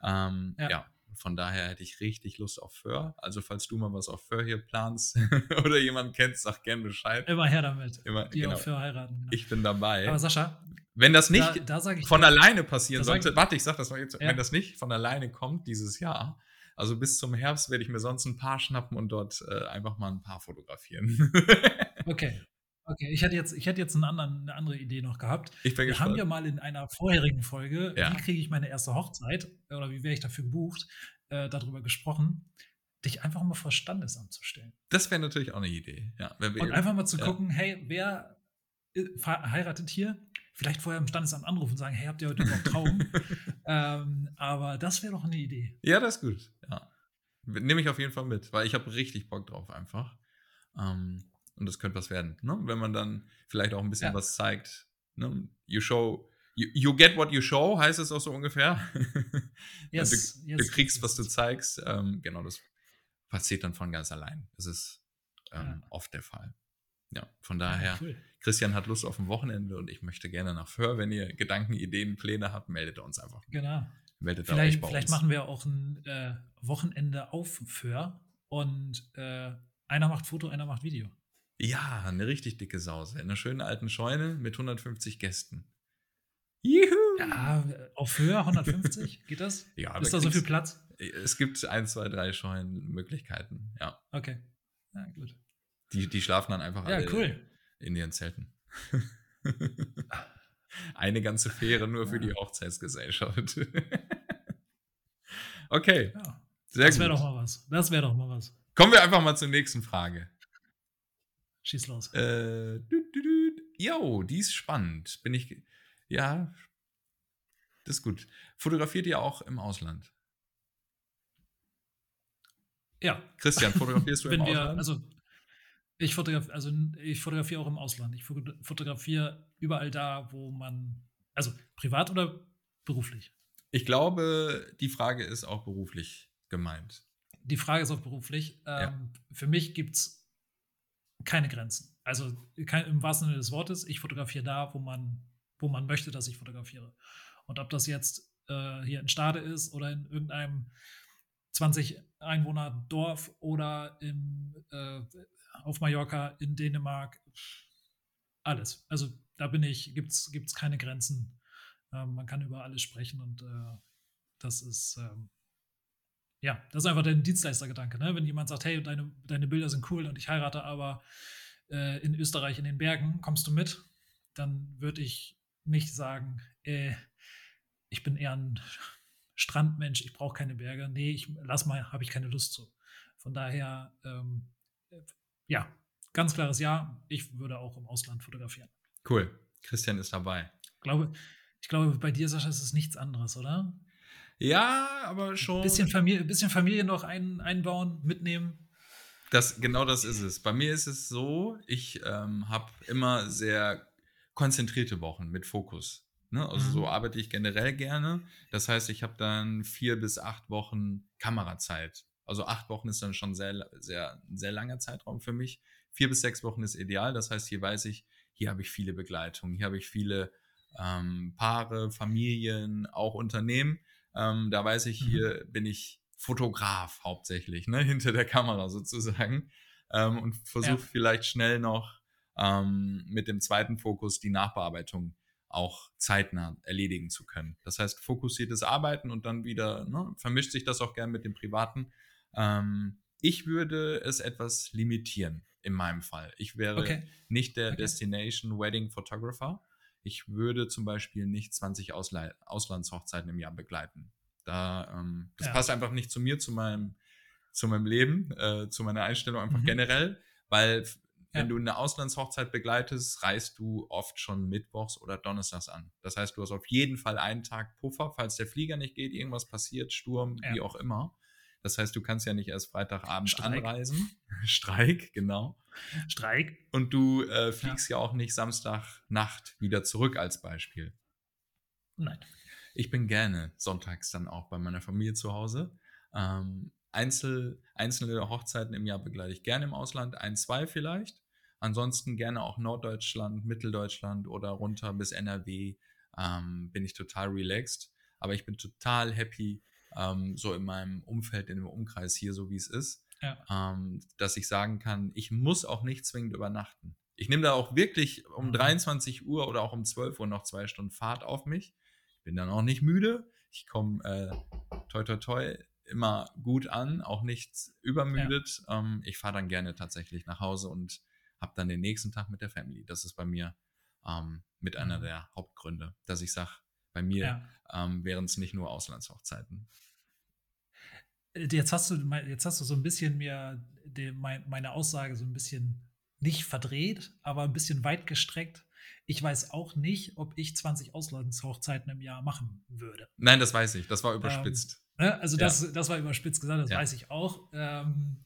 Ähm, ja. Von daher hätte ich richtig Lust auf Föhr. Also falls du mal was auf Föhr hier planst oder jemand kennst, sag gerne Bescheid.
Immer her damit. Immer, die genau. auf Föhr heiraten. Genau.
Ich bin dabei.
Aber Sascha,
wenn das nicht da, da von dir, alleine passieren sollte, warte, ich sag das mal jetzt, wenn das nicht von alleine kommt dieses Jahr, also bis zum Herbst werde ich mir sonst ein paar schnappen und dort äh, einfach mal ein paar fotografieren.
okay. Okay, ich hätte jetzt, ich hätte jetzt anderen, eine andere Idee noch gehabt.
Ich bin
Wir
gespannt.
haben ja mal in einer vorherigen Folge, ja. wie kriege ich meine erste Hochzeit oder wie wäre ich dafür gebucht, äh, darüber gesprochen, dich einfach mal vor Standesamt zu stellen.
Das wäre natürlich auch eine Idee. Ja,
und einfach mal zu ja. gucken, hey, wer äh, heiratet hier? Vielleicht vorher im Standesamt anrufen und sagen, hey, habt ihr heute überhaupt Traum? ähm, aber das wäre doch eine Idee.
Ja, das ist gut. Ja. Nehme ich auf jeden Fall mit, weil ich habe richtig Bock drauf einfach. Ähm, und das könnte was werden. Ne? Wenn man dann vielleicht auch ein bisschen ja. was zeigt. Ne? You show, you, you, get what you show, heißt es auch so ungefähr. Yes, du, yes, du, kriegst, yes. was du zeigst. Ähm, genau, das passiert dann von ganz allein. Das ist ähm, ja. oft der Fall. Ja, von daher, cool. Christian hat Lust auf ein Wochenende und ich möchte gerne nach Föhr. Wenn ihr Gedanken, Ideen, Pläne habt, meldet uns einfach.
Genau.
Meldet
vielleicht, vielleicht machen wir auch ein äh, Wochenende auf Föhr und äh, einer macht Foto, einer macht Video.
Ja, eine richtig dicke Sause. In einer schönen alten Scheune mit 150 Gästen. Juhu!
Ja, auf Höhe 150? Geht das?
Ja,
Ist da, da so viel Platz?
Es gibt ein, zwei, drei Scheunenmöglichkeiten, ja.
Okay. Ja, gut.
Die, die schlafen dann einfach
ja, alle cool.
in ihren Zelten. Eine ganze Fähre nur für die Hochzeitsgesellschaft. okay. Ja. Sehr
das wäre doch mal was. Das wäre doch mal was.
Kommen wir einfach mal zur nächsten Frage.
Schieß los.
Äh, dü, dü, dü. Jo, die ist spannend. Bin ich. Ja, das ist gut. Fotografiert ihr auch im Ausland?
Ja.
Christian, fotografierst du im wir, Ausland?
Also, ich fotografiere also ich fotografiere auch im Ausland. Ich fotografiere überall da, wo man. Also privat oder beruflich?
Ich glaube, die Frage ist auch beruflich gemeint.
Die Frage ist auch beruflich. Ähm, ja. Für mich gibt es keine Grenzen. Also kein, im wahrsten Sinne des Wortes, ich fotografiere da, wo man, wo man möchte, dass ich fotografiere. Und ob das jetzt äh, hier in Stade ist oder in irgendeinem 20 Einwohner Dorf oder im, äh, auf Mallorca, in Dänemark, alles. Also da bin ich, gibt es keine Grenzen. Ähm, man kann über alles sprechen und äh, das ist, ähm, ja, das ist einfach der Dienstleistergedanke. Ne? Wenn jemand sagt, hey, deine, deine Bilder sind cool und ich heirate aber äh, in Österreich in den Bergen, kommst du mit? Dann würde ich nicht sagen, äh, ich bin eher ein Strandmensch, ich brauche keine Berge. Nee, ich lass mal, habe ich keine Lust zu. Von daher, ähm, ja, ganz klares Ja. Ich würde auch im Ausland fotografieren.
Cool. Christian ist dabei.
Ich glaube, ich glaube, bei dir, Sascha, ist es nichts anderes, oder?
Ja, aber schon.
Bisschen Familie, bisschen Familie noch ein, einbauen, mitnehmen.
Das, genau das ist es. Bei mir ist es so, ich ähm, habe immer sehr konzentrierte Wochen mit Fokus. Ne? Also mhm. so arbeite ich generell gerne. Das heißt, ich habe dann vier bis acht Wochen Kamerazeit. Also acht Wochen ist dann schon sehr, sehr, sehr langer Zeitraum für mich. Vier bis sechs Wochen ist ideal. Das heißt, hier weiß ich, hier habe ich viele Begleitungen, hier habe ich viele ähm, Paare, Familien, auch Unternehmen. Ähm, da weiß ich, mhm. hier mhm. bin ich Fotograf hauptsächlich, ne, hinter der Kamera sozusagen. Ähm, und versuche ja. vielleicht schnell noch ähm, mit dem zweiten Fokus die Nachbearbeitung auch zeitnah erledigen zu können. Das heißt, fokussiertes Arbeiten und dann wieder ne, vermischt sich das auch gern mit dem Privaten. Ähm, ich würde es etwas limitieren in meinem Fall. Ich wäre okay. nicht der okay. Destination Wedding Photographer, ich würde zum Beispiel nicht 20 Ausle Auslandshochzeiten im Jahr begleiten. Da, ähm, das ja. passt einfach nicht zu mir, zu meinem, zu meinem Leben, äh, zu meiner Einstellung einfach mhm. generell, weil wenn ja. du eine Auslandshochzeit begleitest, reist du oft schon mittwochs oder donnerstags an. Das heißt, du hast auf jeden Fall einen Tag Puffer, falls der Flieger nicht geht, irgendwas passiert, Sturm, ja. wie auch immer. Das heißt, du kannst ja nicht erst Freitagabend Streik. anreisen. Streik, genau.
Streik.
Und du äh, fliegst ja. ja auch nicht Samstagnacht wieder zurück als Beispiel.
Nein.
Ich bin gerne sonntags dann auch bei meiner Familie zu Hause. Ähm, Einzel, einzelne Hochzeiten im Jahr begleite ich gerne im Ausland, ein, zwei vielleicht. Ansonsten gerne auch Norddeutschland, Mitteldeutschland oder runter bis NRW ähm, bin ich total relaxed. Aber ich bin total happy, ähm, so in meinem Umfeld, in dem Umkreis hier, so wie es ist, ja. ähm, dass ich sagen kann, ich muss auch nicht zwingend übernachten. Ich nehme da auch wirklich um 23 mhm. Uhr oder auch um 12 Uhr noch zwei Stunden Fahrt auf mich. Ich bin dann auch nicht müde. Ich komme äh, toi toi toi immer gut an, auch nicht übermüdet. Ja. Ähm, ich fahre dann gerne tatsächlich nach Hause und habe dann den nächsten Tag mit der Family. Das ist bei mir ähm, mit einer mhm. der Hauptgründe, dass ich sage, bei mir ja. ähm, wären es nicht nur Auslandshochzeiten.
Jetzt hast du, jetzt hast du so ein bisschen mir die, meine Aussage so ein bisschen nicht verdreht, aber ein bisschen weit gestreckt. Ich weiß auch nicht, ob ich 20 Auslandshochzeiten im Jahr machen würde.
Nein, das weiß ich. Das war überspitzt.
Ähm, ne? Also das, ja. das war überspitzt gesagt, das ja. weiß ich auch. Ähm,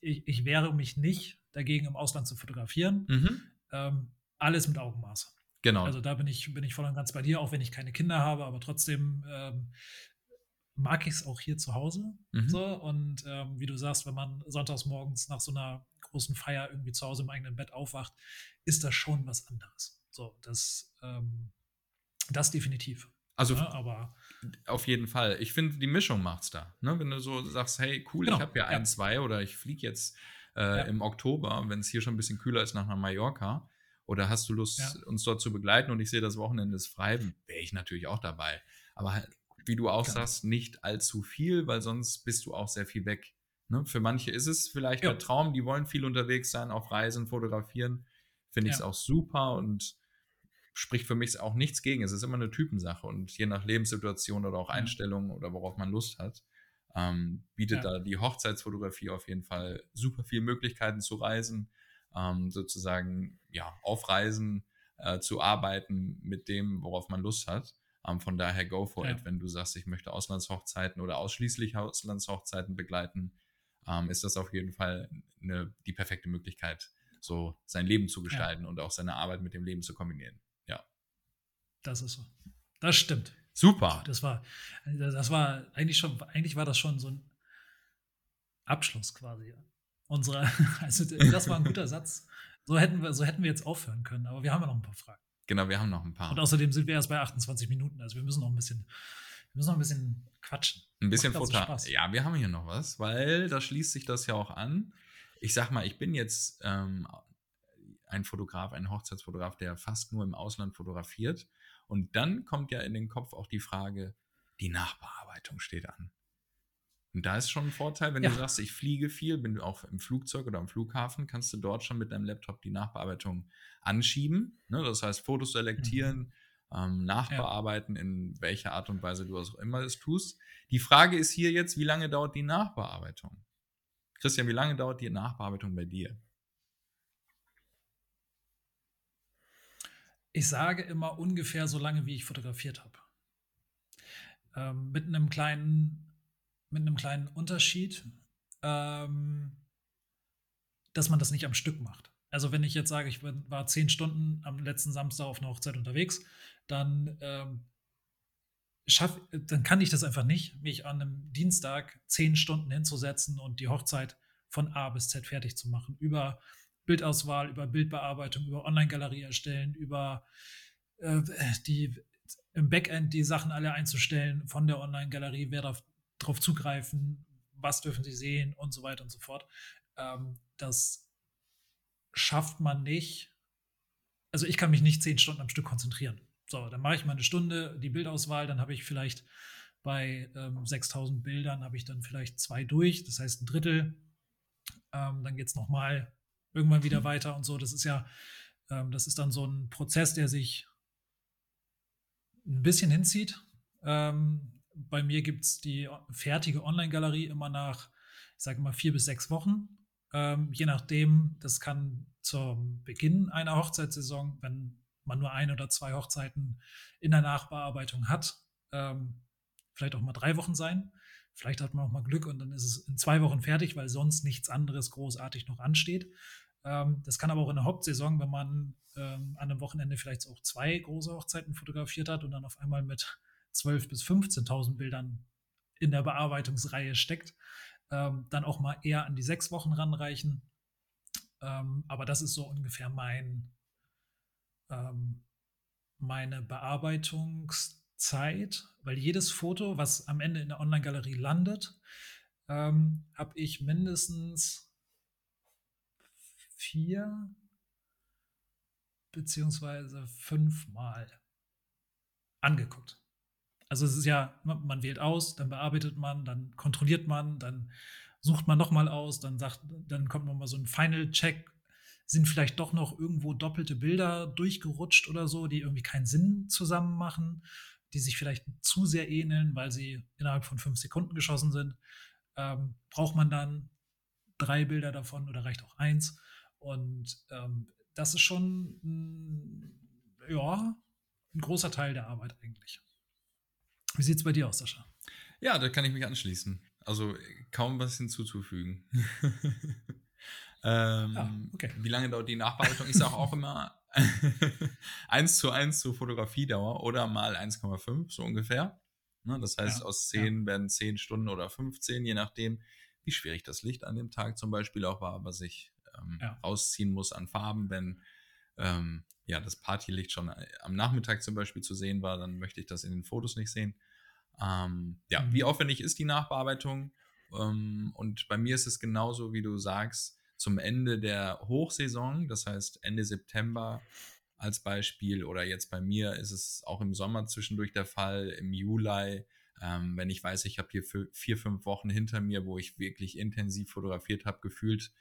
ich, ich wehre mich nicht dagegen, im Ausland zu fotografieren. Mhm. Ähm, alles mit Augenmaß.
Genau.
Also da bin ich, bin ich voll und ganz bei dir, auch wenn ich keine Kinder habe, aber trotzdem ähm, mag ich es auch hier zu Hause. Mhm. So. Und ähm, wie du sagst, wenn man sonntags morgens nach so einer großen Feier irgendwie zu Hause im eigenen Bett aufwacht, ist das schon was anderes. So, das, ähm, das definitiv.
Also, ja, ne, aber auf jeden Fall. Ich finde, die Mischung macht's da. Ne? Wenn du so sagst, hey, cool, genau. ich habe ja ein, zwei oder ich fliege jetzt äh, ja. im Oktober, wenn es hier schon ein bisschen kühler ist, nach Mallorca. Oder hast du Lust, ja. uns dort zu begleiten und ich sehe, das Wochenende ist frei, wäre ich natürlich auch dabei. Aber halt, wie du auch genau. sagst, nicht allzu viel, weil sonst bist du auch sehr viel weg. Ne? Für manche ist es vielleicht ja. der Traum, die wollen viel unterwegs sein, auf Reisen, fotografieren. Finde ich es auch super und spricht für mich auch nichts gegen. Es ist immer eine Typensache und je nach Lebenssituation oder auch Einstellung oder worauf man Lust hat, ähm, bietet ja. da die Hochzeitsfotografie auf jeden Fall super viele Möglichkeiten zu reisen, ähm, sozusagen ja auf Reisen äh, zu arbeiten mit dem, worauf man Lust hat. Ähm, von daher go for ja. it, wenn du sagst, ich möchte Auslandshochzeiten oder ausschließlich Auslandshochzeiten begleiten, ähm, ist das auf jeden Fall eine, die perfekte Möglichkeit, so sein Leben zu gestalten ja. und auch seine Arbeit mit dem Leben zu kombinieren.
Das ist so. Das stimmt.
Super.
Das war, das war eigentlich schon, eigentlich war das schon so ein Abschluss quasi. Unsere, also das war ein guter Satz. So hätten wir, so hätten wir jetzt aufhören können, aber wir haben ja noch ein paar Fragen.
Genau, wir haben noch ein paar.
Und außerdem sind wir erst bei 28 Minuten, also wir müssen noch ein bisschen, wir müssen noch ein bisschen quatschen.
Ein bisschen Futter. Ja, wir haben hier noch was, weil da schließt sich das ja auch an. Ich sag mal, ich bin jetzt ähm, ein Fotograf, ein Hochzeitsfotograf, der fast nur im Ausland fotografiert. Und dann kommt ja in den Kopf auch die Frage, die Nachbearbeitung steht an. Und da ist schon ein Vorteil, wenn ja. du sagst, ich fliege viel, bin du auch im Flugzeug oder am Flughafen, kannst du dort schon mit deinem Laptop die Nachbearbeitung anschieben. Ne? Das heißt, Fotos selektieren, mhm. ähm, nachbearbeiten, ja. in welcher Art und Weise du auch immer es tust. Die Frage ist hier jetzt, wie lange dauert die Nachbearbeitung? Christian, wie lange dauert die Nachbearbeitung bei dir?
Ich sage immer ungefähr so lange, wie ich fotografiert habe. Ähm, mit einem kleinen, mit einem kleinen Unterschied, ähm, dass man das nicht am Stück macht. Also wenn ich jetzt sage, ich war zehn Stunden am letzten Samstag auf einer Hochzeit unterwegs, dann ähm, schaff, dann kann ich das einfach nicht, mich an einem Dienstag zehn Stunden hinzusetzen und die Hochzeit von A bis Z fertig zu machen. Über Bildauswahl, über Bildbearbeitung, über Online-Galerie erstellen, über äh, die im Backend die Sachen alle einzustellen von der Online-Galerie, wer darf darauf zugreifen, was dürfen sie sehen und so weiter und so fort. Ähm, das schafft man nicht. Also ich kann mich nicht zehn Stunden am Stück konzentrieren. So, dann mache ich mal eine Stunde die Bildauswahl, dann habe ich vielleicht bei ähm, 6000 Bildern habe ich dann vielleicht zwei durch, das heißt ein Drittel. Ähm, dann geht es nochmal irgendwann wieder weiter und so. Das ist ja, ähm, das ist dann so ein Prozess, der sich ein bisschen hinzieht. Ähm, bei mir gibt es die fertige Online-Galerie immer nach, ich sage mal, vier bis sechs Wochen. Ähm, je nachdem, das kann zum Beginn einer Hochzeitssaison, wenn man nur ein oder zwei Hochzeiten in der Nachbearbeitung hat, ähm, vielleicht auch mal drei Wochen sein. Vielleicht hat man auch mal Glück und dann ist es in zwei Wochen fertig, weil sonst nichts anderes großartig noch ansteht. Ähm, das kann aber auch in der Hauptsaison, wenn man ähm, an einem Wochenende vielleicht auch zwei große Hochzeiten fotografiert hat und dann auf einmal mit 12.000 bis 15.000 Bildern in der Bearbeitungsreihe steckt, ähm, dann auch mal eher an die sechs Wochen ranreichen. Ähm, aber das ist so ungefähr mein, ähm, meine Bearbeitungszeit, weil jedes Foto, was am Ende in der Online-Galerie landet, ähm, habe ich mindestens vier beziehungsweise fünfmal angeguckt. Also es ist ja, man wählt aus, dann bearbeitet man, dann kontrolliert man, dann sucht man nochmal aus, dann sagt, dann kommt nochmal so ein Final-Check, sind vielleicht doch noch irgendwo doppelte Bilder durchgerutscht oder so, die irgendwie keinen Sinn zusammen machen, die sich vielleicht zu sehr ähneln, weil sie innerhalb von fünf Sekunden geschossen sind. Ähm, braucht man dann drei Bilder davon oder reicht auch eins? Und ähm, das ist schon, mh, ja, ein großer Teil der Arbeit eigentlich. Wie sieht es bei dir aus, Sascha?
Ja, da kann ich mich anschließen. Also kaum was hinzuzufügen. ähm, ja, okay. Wie lange dauert die Nachbearbeitung? Ich sage auch immer 1 zu 1 zur Fotografiedauer oder mal 1,5, so ungefähr. Ne, das heißt, ja, aus 10 ja. werden 10 Stunden oder 15, je nachdem, wie schwierig das Licht an dem Tag zum Beispiel auch war, was ich ähm, rausziehen muss an Farben, wenn ähm, ja, das Partylicht schon äh, am Nachmittag zum Beispiel zu sehen war, dann möchte ich das in den Fotos nicht sehen. Ähm, ja, mhm. wie aufwendig ist die Nachbearbeitung? Ähm, und bei mir ist es genauso, wie du sagst, zum Ende der Hochsaison, das heißt Ende September als Beispiel, oder jetzt bei mir ist es auch im Sommer zwischendurch der Fall, im Juli, ähm, wenn ich weiß, ich habe hier vier, fünf Wochen hinter mir, wo ich wirklich intensiv fotografiert habe, gefühlt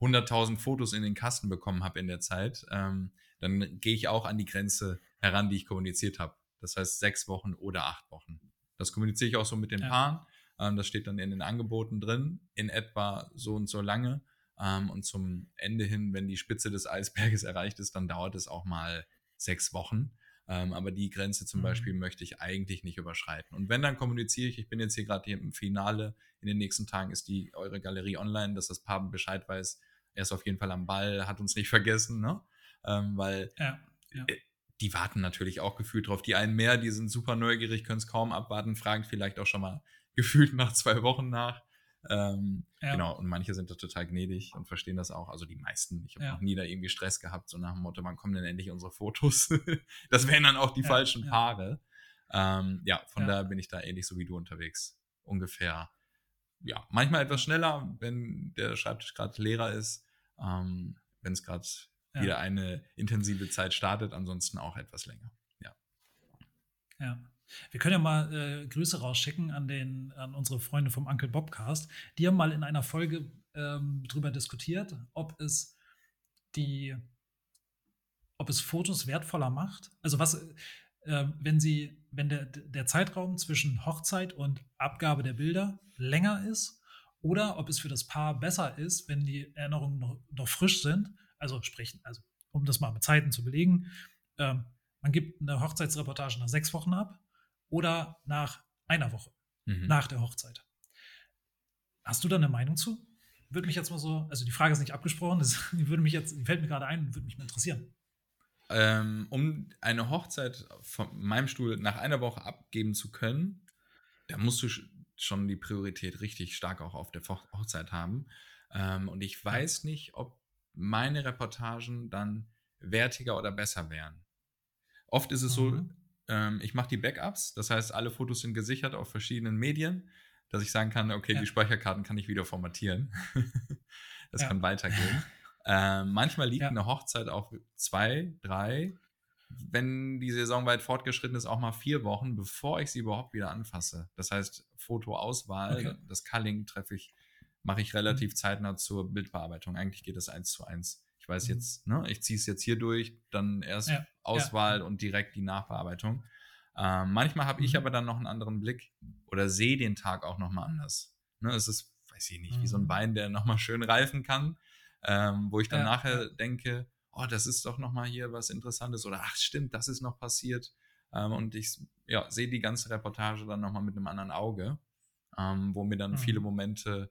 100.000 Fotos in den Kasten bekommen habe in der Zeit, ähm, dann gehe ich auch an die Grenze heran, die ich kommuniziert habe. Das heißt sechs Wochen oder acht Wochen. Das kommuniziere ich auch so mit den ja. Paaren. Ähm, das steht dann in den Angeboten drin, in etwa so und so lange. Ähm, und zum Ende hin, wenn die Spitze des Eisberges erreicht ist, dann dauert es auch mal sechs Wochen. Ähm, aber die Grenze zum mhm. Beispiel möchte ich eigentlich nicht überschreiten. Und wenn, dann kommuniziere ich, ich bin jetzt hier gerade im Finale, in den nächsten Tagen ist die eure Galerie online, dass das Paar Bescheid weiß, er ist auf jeden Fall am Ball, hat uns nicht vergessen, ne? Ähm, weil ja, ja. Die warten natürlich auch gefühlt drauf. Die einen mehr, die sind super neugierig, können es kaum abwarten, fragen vielleicht auch schon mal gefühlt nach zwei Wochen nach. Ähm, ja. Genau, und manche sind da total gnädig und verstehen das auch. Also die meisten. Ich habe ja. noch nie da irgendwie Stress gehabt, so nach dem Motto, wann kommen denn endlich unsere Fotos? das wären dann auch die ja, falschen Paare. Ähm, ja, von daher bin ich da ähnlich so wie du unterwegs. Ungefähr. Ja, manchmal etwas schneller, wenn der Schreibtisch gerade leerer ist. Ähm, wenn es gerade wieder eine intensive Zeit startet, ansonsten auch etwas länger. Ja.
Ja. Wir können ja mal äh, Grüße rausschicken an, den, an unsere Freunde vom Uncle Bobcast. Die haben mal in einer Folge ähm, darüber diskutiert, ob es die, ob es Fotos wertvoller macht. Also was, äh, wenn sie, wenn der, der Zeitraum zwischen Hochzeit und Abgabe der Bilder länger ist, oder ob es für das Paar besser ist, wenn die Erinnerungen noch, noch frisch sind. Also sprechen, also um das mal mit Zeiten zu belegen. Ähm, man gibt eine Hochzeitsreportage nach sechs Wochen ab oder nach einer Woche, mhm. nach der Hochzeit. Hast du da eine Meinung zu? Würde mich jetzt mal so, also die Frage ist nicht abgesprochen, das, die würde mich jetzt, die fällt mir gerade ein und würde mich mal interessieren.
Ähm, um eine Hochzeit von meinem Stuhl nach einer Woche abgeben zu können, da musst du schon die Priorität richtig stark auch auf der Hochzeit haben. Ähm, und ich weiß nicht, ob meine Reportagen dann wertiger oder besser wären. Oft ist es mhm. so, ähm, ich mache die Backups, das heißt, alle Fotos sind gesichert auf verschiedenen Medien, dass ich sagen kann, okay, ja. die Speicherkarten kann ich wieder formatieren. das ja. kann weitergehen. ähm, manchmal liegt ja. eine Hochzeit auch zwei, drei, wenn die Saison weit fortgeschritten ist, auch mal vier Wochen, bevor ich sie überhaupt wieder anfasse. Das heißt, Fotoauswahl, okay. das Culling treffe ich, mache ich relativ mhm. zeitnah zur Bildbearbeitung. Eigentlich geht das eins zu eins. Ich weiß mhm. jetzt, ne, ich ziehe es jetzt hier durch, dann erst ja, Auswahl ja. und direkt die Nachbearbeitung. Ähm, manchmal habe mhm. ich aber dann noch einen anderen Blick oder sehe den Tag auch nochmal anders. Ne, es ist, weiß ich nicht, mhm. wie so ein mhm. Wein, der nochmal schön reifen kann, ähm, wo ich dann ja, nachher denke, oh, das ist doch nochmal hier was Interessantes oder ach, stimmt, das ist noch passiert. Ähm, und ich ja, sehe die ganze Reportage dann nochmal mit einem anderen Auge, ähm, wo mir dann mhm. viele Momente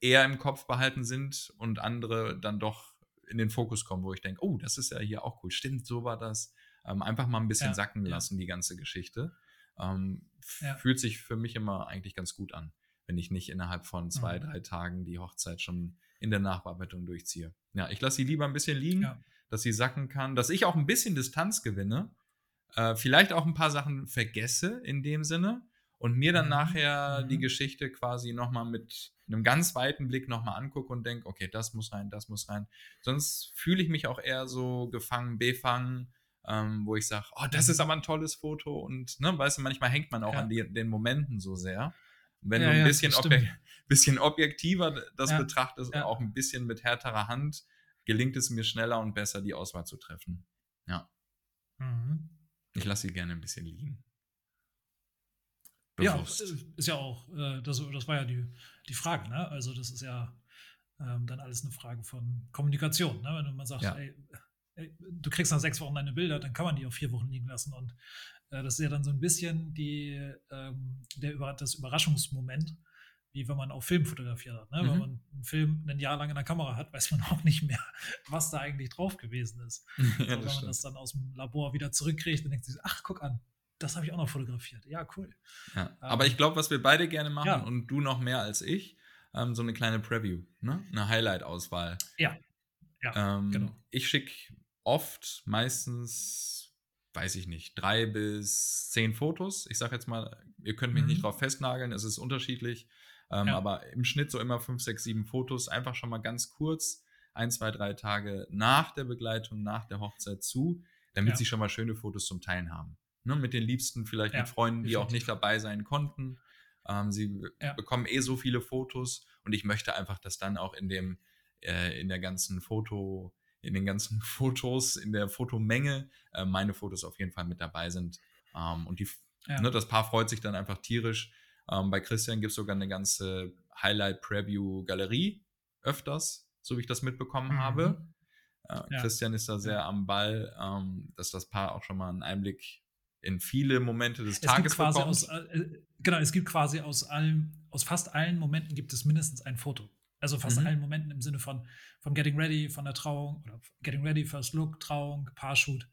eher im Kopf behalten sind und andere dann doch in den Fokus kommen, wo ich denke, oh, das ist ja hier auch cool. Stimmt, so war das. Ähm, einfach mal ein bisschen ja, sacken lassen, ja. die ganze Geschichte. Ähm, ja. Fühlt sich für mich immer eigentlich ganz gut an. wenn ich nicht innerhalb von zwei, mhm. drei Tagen die Hochzeit schon in der Nachbearbeitung durchziehe. Ja, ich lasse sie lieber ein bisschen liegen, dass sie sacken kann, dass ich auch ein bisschen Distanz gewinne, äh, vielleicht auch ein paar Sachen vergesse in dem Sinne und mir dann mhm. nachher mhm. die Geschichte quasi nochmal mit einem ganz weiten Blick nochmal angucke und denke, okay, das muss rein, das muss rein. Sonst fühle ich mich auch eher so gefangen, befangen, ähm, wo ich sage, oh, das ist mhm. aber ein tolles Foto und, ne, weißt du, manchmal hängt man auch ja. an die, den Momenten so sehr. wenn ja, du ein bisschen, ja, objek bisschen objektiver das betrachtest, auch ein bisschen mit härterer Hand, gelingt es mir schneller und besser, die Auswahl zu treffen. Ja. Mhm. Ich lasse sie gerne ein bisschen liegen.
Bewusst. Ja, ist ja auch, äh, das, das war ja die, die Frage, ne? Also das ist ja ähm, dann alles eine Frage von Kommunikation, ne? Wenn man sagt, ja. ey, ey, du kriegst nach sechs Wochen deine Bilder, dann kann man die auf vier Wochen liegen lassen. Und äh, das ist ja dann so ein bisschen die, ähm, der, das Überraschungsmoment, wie wenn man auf Film fotografiert hat. Ne? Mhm. Wenn man einen Film ein Jahr lang in der Kamera hat, weiß man auch nicht mehr, was da eigentlich drauf gewesen ist. ja, so, wenn man stimmt. das dann aus dem Labor wieder zurückkriegt, dann denkt sich, ach, guck an, das habe ich auch noch fotografiert. Ja, cool.
Ja, ähm, aber ich glaube, was wir beide gerne machen ja. und du noch mehr als ich, ähm, so eine kleine Preview, ne? eine Highlight-Auswahl.
Ja,
ja ähm, genau. Ich schicke oft, meistens, weiß ich nicht, drei bis zehn Fotos. Ich sage jetzt mal, ihr könnt mich mhm. nicht drauf festnageln, es ist unterschiedlich. Ähm, ja. Aber im Schnitt so immer fünf, sechs, sieben Fotos, einfach schon mal ganz kurz, ein, zwei, drei Tage nach der Begleitung, nach der Hochzeit zu, damit sie schon mal schöne Fotos zum Teilen haben ne, mit den Liebsten, vielleicht ja, mit Freunden, die auch nicht dabei sein konnten. Ähm, sie ja. bekommen eh so viele Fotos und ich möchte einfach, dass dann auch in dem, äh, in der ganzen Foto, in den ganzen Fotos, in der Fotomenge äh, meine Fotos auf jeden Fall mit dabei sind. Ähm, und die, ja. ne, das Paar freut sich dann einfach tierisch. Ähm, bei Christian gibt es sogar eine ganze Highlight-Preview-Galerie öfters, so wie ich das mitbekommen mhm. habe. Äh. Christian ist da sehr am Ball, ähm, dass das Paar auch schon mal einen Einblick in viele Momente des
es
Tages
quasi aus, äh, genau, es gibt quasi aus allem, aus fast allen Momenten gibt es mindestens ein Foto. Also fast mhm. allen Momenten im Sinne von vom Getting Ready, von der Trauung oder Getting Ready, First Look, Trauung, Paarshoot.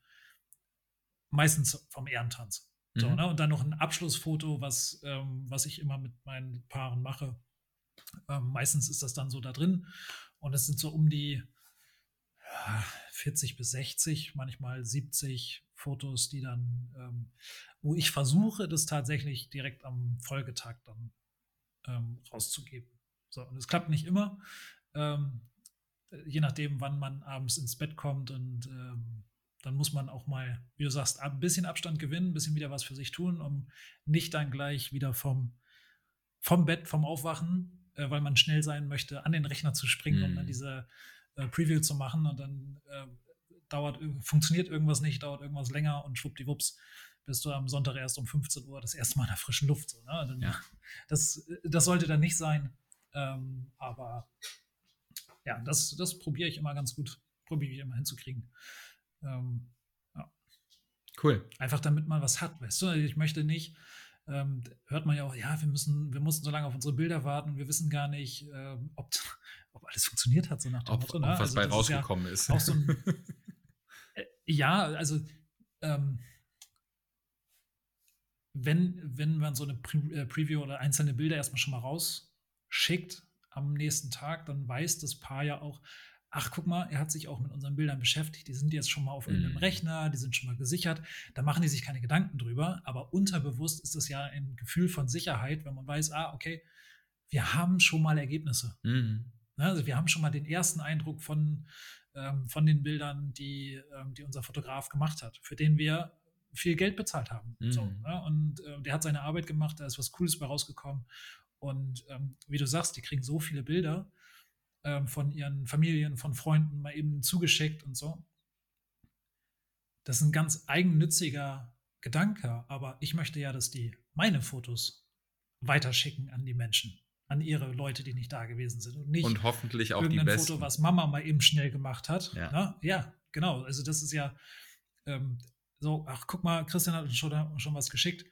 Meistens vom Ehrentanz. So, mhm. ne? Und dann noch ein Abschlussfoto, was, ähm, was ich immer mit meinen Paaren mache. Ähm, meistens ist das dann so da drin. Und es sind so um die ja, 40 bis 60, manchmal 70 Fotos, die dann, ähm, wo ich versuche, das tatsächlich direkt am Folgetag dann ähm, rauszugeben. So, und es klappt nicht immer, ähm, je nachdem, wann man abends ins Bett kommt und ähm, dann muss man auch mal, wie du sagst, ein bisschen Abstand gewinnen, ein bisschen wieder was für sich tun, um nicht dann gleich wieder vom, vom Bett, vom Aufwachen, äh, weil man schnell sein möchte, an den Rechner zu springen, mhm. um dann diese äh, Preview zu machen und dann äh, dauert, funktioniert irgendwas nicht, dauert irgendwas länger und schwuppdiwupps bist du am Sonntag erst um 15 Uhr das erste Mal in der frischen Luft. So, ne? dann, ja. das, das sollte dann nicht sein. Ähm, aber ja, das, das probiere ich immer ganz gut, probiere ich immer hinzukriegen. Ähm, ja.
Cool.
Einfach damit man was hat, weißt du? Ich möchte nicht, ähm, hört man ja auch, ja, wir müssen, wir mussten so lange auf unsere Bilder warten, wir wissen gar nicht, ähm, ob, ob alles funktioniert hat, so nach dem
ob, Motto. Ne? Ob was also, bei rausgekommen ist. Ja ist. Auch so ein,
Ja, also ähm, wenn, wenn man so eine Pre äh, Preview oder einzelne Bilder erstmal schon mal rausschickt am nächsten Tag, dann weiß das Paar ja auch, ach guck mal, er hat sich auch mit unseren Bildern beschäftigt, die sind jetzt schon mal auf irgendeinem mm. Rechner, die sind schon mal gesichert, da machen die sich keine Gedanken drüber, aber unterbewusst ist das ja ein Gefühl von Sicherheit, wenn man weiß, ah, okay, wir haben schon mal Ergebnisse. Mm. Also wir haben schon mal den ersten Eindruck von, ähm, von den Bildern, die, ähm, die unser Fotograf gemacht hat, für den wir viel Geld bezahlt haben. Mhm. So, ne? Und äh, der hat seine Arbeit gemacht, da ist was Cooles bei rausgekommen. Und ähm, wie du sagst, die kriegen so viele Bilder ähm, von ihren Familien, von Freunden mal eben zugeschickt und so. Das ist ein ganz eigennütziger Gedanke, aber ich möchte ja, dass die meine Fotos weiterschicken an die Menschen an ihre Leute, die nicht da gewesen sind. Und nicht
und hoffentlich auch die besten.
Foto, was Mama mal eben schnell gemacht hat. Ja, ne? ja genau. Also das ist ja ähm, so, ach guck mal, Christian hat uns schon, schon was geschickt.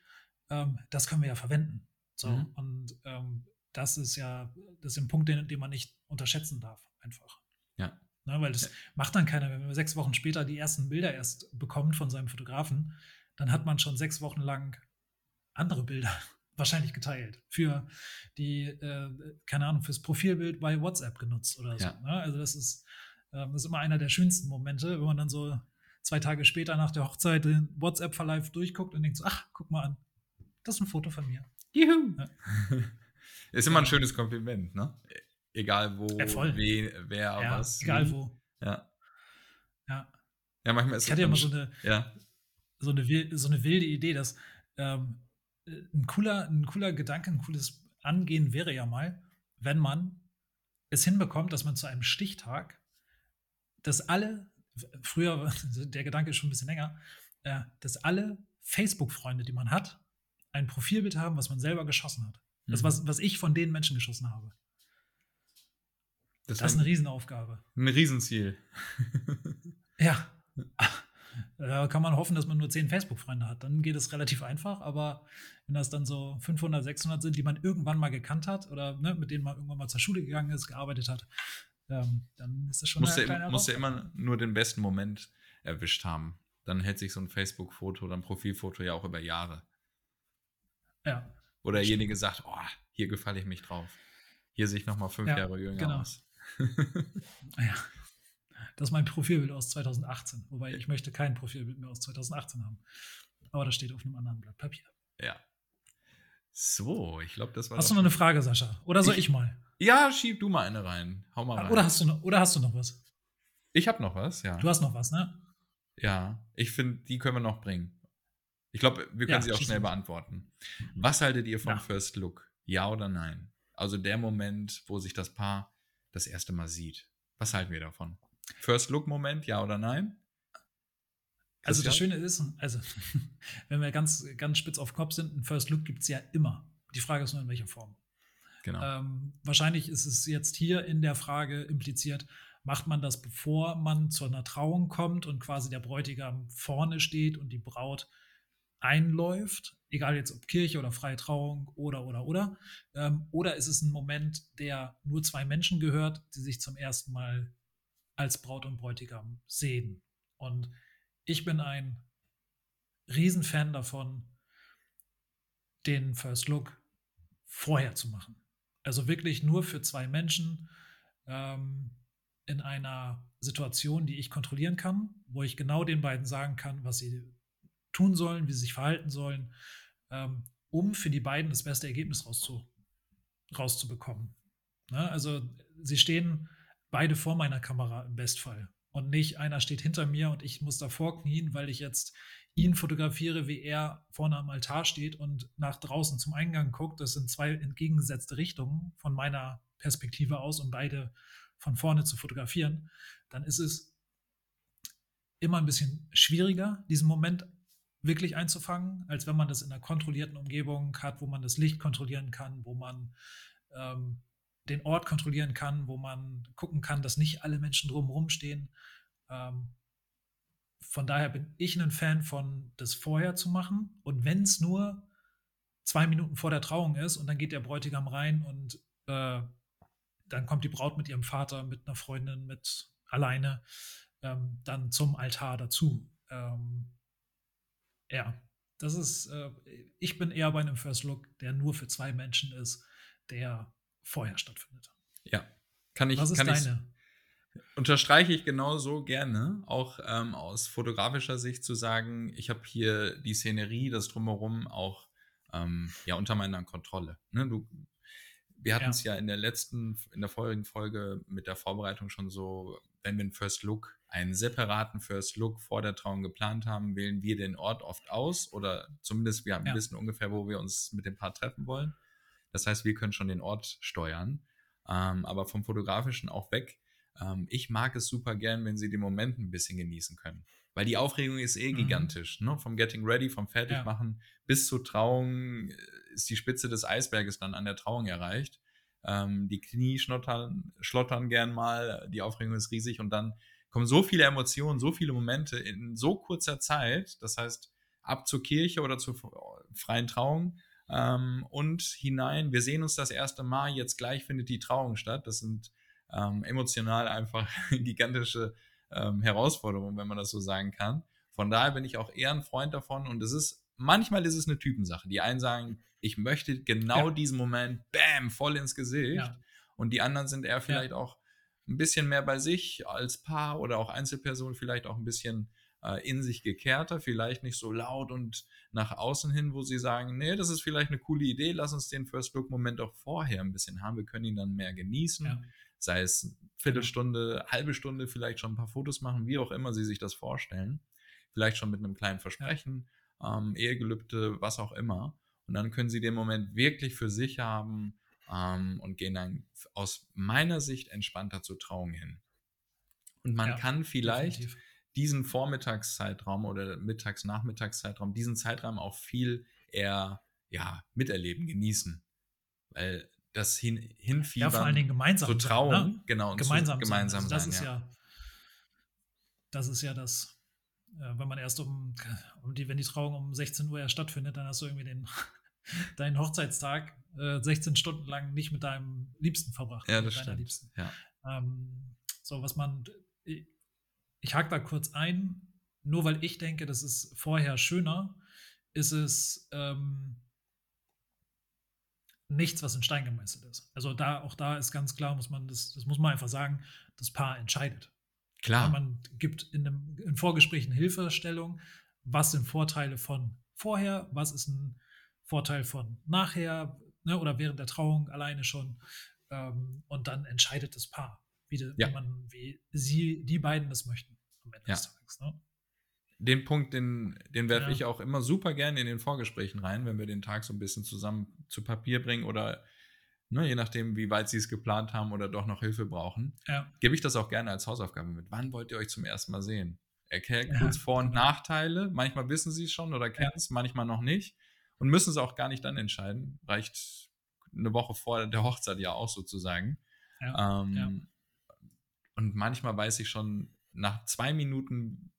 Ähm, das können wir ja verwenden. So, mhm. und ähm, das ist ja, das ist ein Punkt, den, den man nicht unterschätzen darf, einfach.
Ja.
Ne, weil das ja. macht dann keiner, wenn man sechs Wochen später die ersten Bilder erst bekommt von seinem Fotografen, dann hat man schon sechs Wochen lang andere Bilder wahrscheinlich geteilt. Für die, äh, keine Ahnung, fürs Profilbild bei WhatsApp genutzt oder so.
Ja.
Ne? Also das ist, äh, das ist immer einer der schönsten Momente, wenn man dann so zwei Tage später nach der Hochzeit den WhatsApp-Verlauf durchguckt und denkt so, ach, guck mal an, das ist ein Foto von mir.
Juhu.
Ja.
Ist immer ein schönes Kompliment, ne? Egal wo,
Ja, voll.
we, wer,
ja,
was.
egal
wie.
wo.
Ja.
Ja.
Ja, manchmal ist
Ich
es
hatte ja mal so eine,
Ja,
so eine, so eine wilde Idee, dass ähm, äh, ein, cooler, ein cooler Gedanke, ein cooles Angehen wäre ja mal, wenn man es hinbekommt, dass man zu einem Stichtag, dass alle, früher, war- der Gedanke ist schon ein bisschen länger, äh, dass alle Facebook-Freunde, die man hat, ein Profilbild haben, was man selber geschossen hat. Das,
Mhm.
was, was ich von den Menschen geschossen habe.
das,
Das ist eine Riesenaufgabe.
ein Riesenziel.
Ja. Da kann man hoffen, dass man nur zehn Facebook-Freunde hat. Dann geht es relativ einfach. Aber wenn das dann so 500, 600 sind, die man irgendwann mal gekannt hat oder ne, mit denen man irgendwann mal zur Schule gegangen ist, gearbeitet hat, ähm, dann ist das schon
Musst du,
eine
du
Herausforderung.
immer nur den besten Moment erwischt haben. Dann hält sich so ein Facebook-Foto oder ein Profilfoto ja auch über Jahre.
Ja,
Wo derjenige sagt, oh, hier gefalle ich mich drauf. Hier sehe ich nochmal fünf
Ja,
Jahre jünger
genau.
aus.
ja. Das ist mein Profilbild aus 2018. Wobei ich möchte kein Profilbild mehr aus 2018 haben. Aber das steht auf einem anderen Blatt Papier.
Ja. So, ich glaube, das war.
Hast du noch eine Frage, Sascha? Oder soll
Ich-
ich, mal?
Ja, schieb du mal eine rein. Hau mal rein.
Oder hast, du noch, oder hast du noch was?
ich habe noch was, ja.
Du hast noch was, ne?
Ja, ich finde, die können wir noch bringen. Ich glaube, wir können
Ja,
sie auch schnell beantworten. Was haltet ihr vom
Ja.
First Look? Ja oder nein? Also der Moment, wo sich das Paar das erste Mal sieht. Was halten wir davon? First Look Moment, ja oder nein?
Also das? Schöne ist, also wenn wir ganz, ganz spitz auf Kopf sind, ein First Look gibt es ja immer. Die Frage ist nur in welcher Form.
Genau.
Ähm, wahrscheinlich ist es jetzt hier in der Frage impliziert, macht man das, bevor man zu einer Trauung kommt und quasi der Bräutigam vorne steht und die Braut einläuft, egal jetzt ob Kirche oder freie Trauung oder oder oder, ähm, oder ist es ein Moment, der nur zwei Menschen gehört, die sich zum ersten Mal als Braut und Bräutigam sehen. Und ich bin ein Riesenfan davon, den First Look vorher zu machen. Also wirklich nur für zwei Menschen ähm, in einer Situation, die ich kontrollieren kann, wo ich genau den beiden sagen kann, was sie tun sollen, wie sie sich verhalten sollen, ähm, um für die beiden das beste Ergebnis rauszu, rauszubekommen. Ne? Also sie stehen beide vor meiner Kamera im Bestfall und nicht einer steht hinter mir und ich muss davor knien, weil ich jetzt ihn fotografiere, wie er vorne am Altar steht und nach draußen zum Eingang guckt. Das sind zwei entgegengesetzte Richtungen von meiner Perspektive aus, um beide von vorne zu fotografieren. Dann ist es immer ein bisschen schwieriger, diesen Moment wirklich einzufangen, als wenn man das in einer kontrollierten Umgebung hat, wo man das Licht kontrollieren kann, wo man ähm, den Ort kontrollieren kann, wo man gucken kann, dass nicht alle Menschen drumherum stehen. Ähm, von daher bin ich ein Fan von, das vorher zu machen. Und wenn es nur zwei Minuten vor der Trauung ist und dann geht der Bräutigam rein und äh, dann kommt die Braut mit ihrem Vater, mit einer Freundin, mit alleine, ähm, dann zum Altar dazu. Ähm, ja, das ist, äh, ich bin eher bei einem First Look, der nur für zwei Menschen ist, der vorher stattfindet.
Ja. Kann ich,
Was ist
kann ich,
deine?
unterstreiche ich genauso gerne, auch ähm, aus fotografischer Sicht zu sagen, ich habe hier die Szenerie, das drumherum auch ähm, ja unter meiner Kontrolle. Ne, du, wir hatten es ja. in der letzten, in der vorigen Folge mit der Vorbereitung schon so, wenn wir einen First Look, einen separaten First Look vor der Trauung geplant haben, wählen wir den Ort oft aus oder zumindest wir haben
Ja.
wissen ungefähr, wo wir uns mit dem Paar treffen wollen. Das heißt, wir können schon den Ort steuern, ähm, aber vom Fotografischen auch weg. Ähm, ich mag es super gern, wenn sie den Moment ein bisschen genießen können. Weil die Aufregung ist eh
Mhm.
gigantisch. Ne? Vom Getting Ready, vom Fertigmachen bis zur Trauung äh, ist die Spitze des Eisberges dann an der Trauung erreicht. Ähm, die Knie schlottern, schlottern gern mal, die Aufregung ist riesig und dann kommen so viele Emotionen, so viele Momente in so kurzer Zeit. Das heißt, ab zur Kirche oder zur freien Trauung ähm, und hinein. Wir sehen uns das erste Mal, jetzt gleich findet die Trauung statt. Das sind ähm, emotional einfach gigantische ähm, Herausforderungen, wenn man das so sagen kann. Von daher bin ich auch eher ein Freund davon und es ist, manchmal ist es eine Typensache. Die einen sagen, Ich möchte genau
Ja.
diesen Moment, bam, voll ins Gesicht.
Ja.
Und die anderen sind eher vielleicht auch ein bisschen mehr bei sich als Paar oder auch Einzelperson, vielleicht auch ein bisschen äh, in sich gekehrter, vielleicht nicht so laut und nach außen hin, wo sie sagen, nee, das ist vielleicht eine coole Idee, lass uns den First Look Moment auch vorher ein bisschen haben, wir können ihn dann mehr genießen,
Ja.
sei es Viertelstunde, halbe Stunde, vielleicht schon ein paar Fotos machen, wie auch immer sie sich das vorstellen, vielleicht schon mit einem kleinen Versprechen, ähm, Ehegelübde, was auch immer. Und dann können sie den Moment wirklich für sich haben ähm, und gehen dann aus meiner Sicht entspannter zur Trauung hin. Und man
Ja,
kann vielleicht
Definitiv.
Diesen Vormittagszeitraum oder Mittags-Nachmittagszeitraum, diesen Zeitraum auch viel eher ja, miterleben, genießen. Weil das hin, Hinfiebern
Ja, vor allen Dingen gemeinsam.
zur
sein,
Trauung,
ne?
genau,
gemeinsam,
zu,
sein.
gemeinsam
Also das
sein,
ist
ja.
ja. das ist ja das, äh, wenn man erst um, um die, wenn die Trauung um 16 Uhr erst stattfindet, dann hast du irgendwie den deinen Hochzeitstag äh, 16 Stunden lang nicht mit deinem Liebsten verbracht.
Ja,
mit
das
deiner
stimmt.
Liebsten.
Ja.
Ähm, so, was man, ich, hake da kurz ein, nur weil ich denke, das ist vorher schöner, ist es ähm, nichts, was in Stein gemeißelt ist. Also da, auch da ist ganz klar, muss man, das, das muss man einfach sagen, das Paar entscheidet.
Klar,
Man gibt in einem in Vorgesprächen Hilfestellung, was sind Vorteile von vorher, was ist ein Vorteil von nachher ne, oder während der Trauung alleine schon. Ähm, und dann entscheidet das Paar, wie, de,
Ja.
wie, man, wie sie, die beiden das möchten am Ende
Ja.
des Tages. Ne?
den Punkt, den, den werfe
Ja.
ich auch immer super gerne in den Vorgesprächen rein, wenn wir den Tag so ein bisschen zusammen zu Papier bringen oder ne, je nachdem, wie weit sie es geplant haben oder doch noch Hilfe brauchen, gebe ich das auch gerne als Hausaufgabe mit. Wann wollt ihr euch zum ersten Mal sehen? Erklärt kurz Vor- und
genau.
Nachteile. Manchmal wissen sie es schon oder kennen es, manchmal noch nicht. Und müssen es auch gar nicht dann entscheiden. Reicht eine Woche vor der Hochzeit ja auch sozusagen.
ja,
Ähm,
ja.
Und manchmal weiß ich schon nach zwei Minuten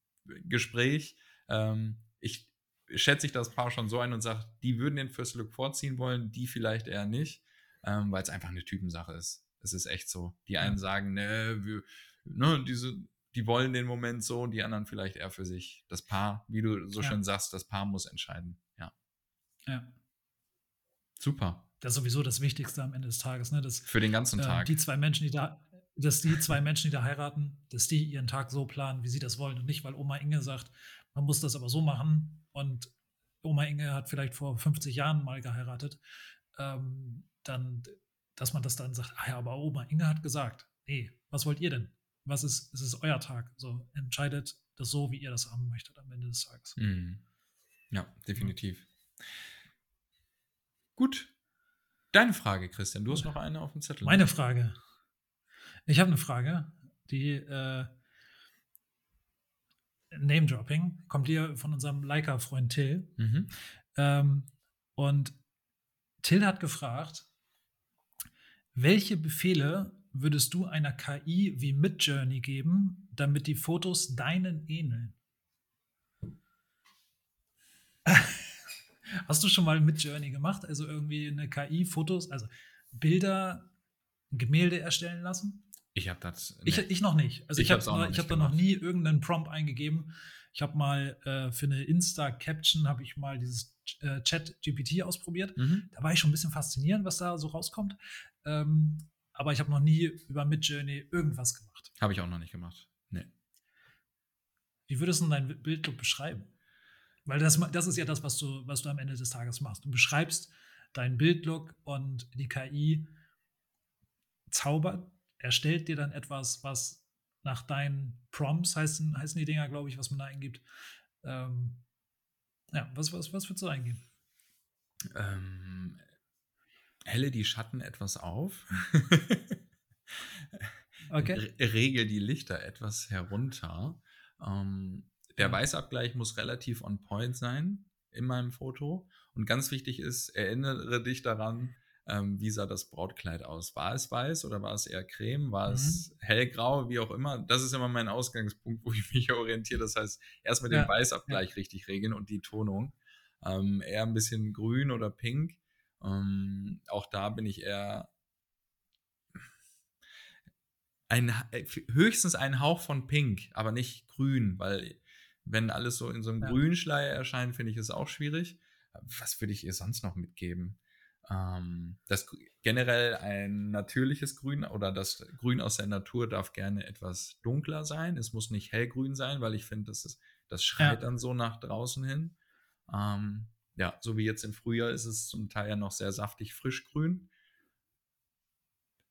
Gespräch, ähm, ich schätze ich das Paar schon so ein und sage, die würden den First Look vorziehen wollen, die vielleicht eher nicht, ähm, weil es einfach eine Typensache ist. Es ist echt so. Die einen
Ja.
sagen, ne, wir, ne, diese, die wollen den Moment so die anderen vielleicht eher für sich. Das Paar, wie du so
Ja.
schön sagst, das Paar muss entscheiden. Ja,
ja.
super.
Das ist sowieso das Wichtigste am Ende des Tages, ne? dass
Für den ganzen
äh,
Tag.
die zwei Menschen, die da, dass die zwei Menschen, die da heiraten, dass die ihren Tag so planen, wie sie das wollen und nicht, weil Oma Inge sagt, man muss das aber so machen und Oma Inge hat vielleicht vor 50 Jahren mal geheiratet, ähm, dann, dass man das dann sagt, ah ja, aber Oma Inge hat gesagt, nee, was wollt ihr denn? Was ist, es ist euer Tag? So entscheidet das so, wie ihr das haben möchtet am Ende des Tages.
Mhm. Ja, definitiv. Gut. Deine Frage, Christian. Du hast noch eine auf dem Zettel.
Meine Frage. Ich habe eine Frage, die äh, Name-Dropping kommt hier von unserem Leica-Freund Till.
Mhm.
Ähm, und Till hat gefragt, welche Befehle würdest du einer KI wie Midjourney geben, damit die Fotos deinen ähneln? Hast du schon mal Midjourney gemacht? Also irgendwie eine KI Fotos, also Bilder, Gemälde erstellen lassen?
Ich habe das.
Ich, ich noch nicht. Also
Ich
ich, habe
auch noch
ich hab da noch nie irgendeinen Prompt eingegeben. Ich habe mal äh, für eine Insta-Caption habe ich mal dieses äh, Chat-GPT ausprobiert.
Mhm.
Da war ich schon ein bisschen faszinierend, was da so rauskommt. Ähm, aber ich habe noch nie über Midjourney irgendwas gemacht.
Habe ich auch noch nicht gemacht. Nee.
Wie würdest du denn dein Bildlook beschreiben? Weil das, das ist ja das, was du, was du am Ende des Tages machst. Du beschreibst deinen Bildlook und die KI zaubert, erstellt dir dann etwas, was nach deinen Prompts heißen, heißen die Dinger, glaube ich, was man da eingibt. Ähm, ja, was, was, was würdest du eingeben?
Ähm, helle die Schatten etwas auf.
Okay.
Re- Regel die Lichter etwas herunter. Ähm, der
Ja.
Weißabgleich muss relativ on point sein in meinem Foto. Und ganz wichtig ist, erinnere dich daran, ähm, wie sah das Brautkleid aus? War es weiß oder war es eher creme? War
Mhm.
es hellgrau? Wie auch immer. Das ist immer mein Ausgangspunkt, wo ich mich orientiere. Das heißt, erstmal den
Ja,
Weißabgleich richtig regeln und die Tonung. Ähm, eher ein bisschen grün oder pink. Ähm, auch da bin ich eher ein, äh, höchstens ein Hauch von Pink, aber nicht grün, weil wenn alles so in so einem
Ja.
Grünschleier erscheint, finde ich es auch schwierig. was würde ich ihr sonst noch mitgeben? Ähm, das generell ein natürliches Grün oder das Grün aus der Natur darf gerne etwas dunkler sein. Es muss nicht hellgrün sein, weil ich finde, das, ist, das schreit ja. dann so nach draußen hin. Ähm, ja, so wie jetzt im Frühjahr ist es zum Teil ja noch sehr saftig frischgrün.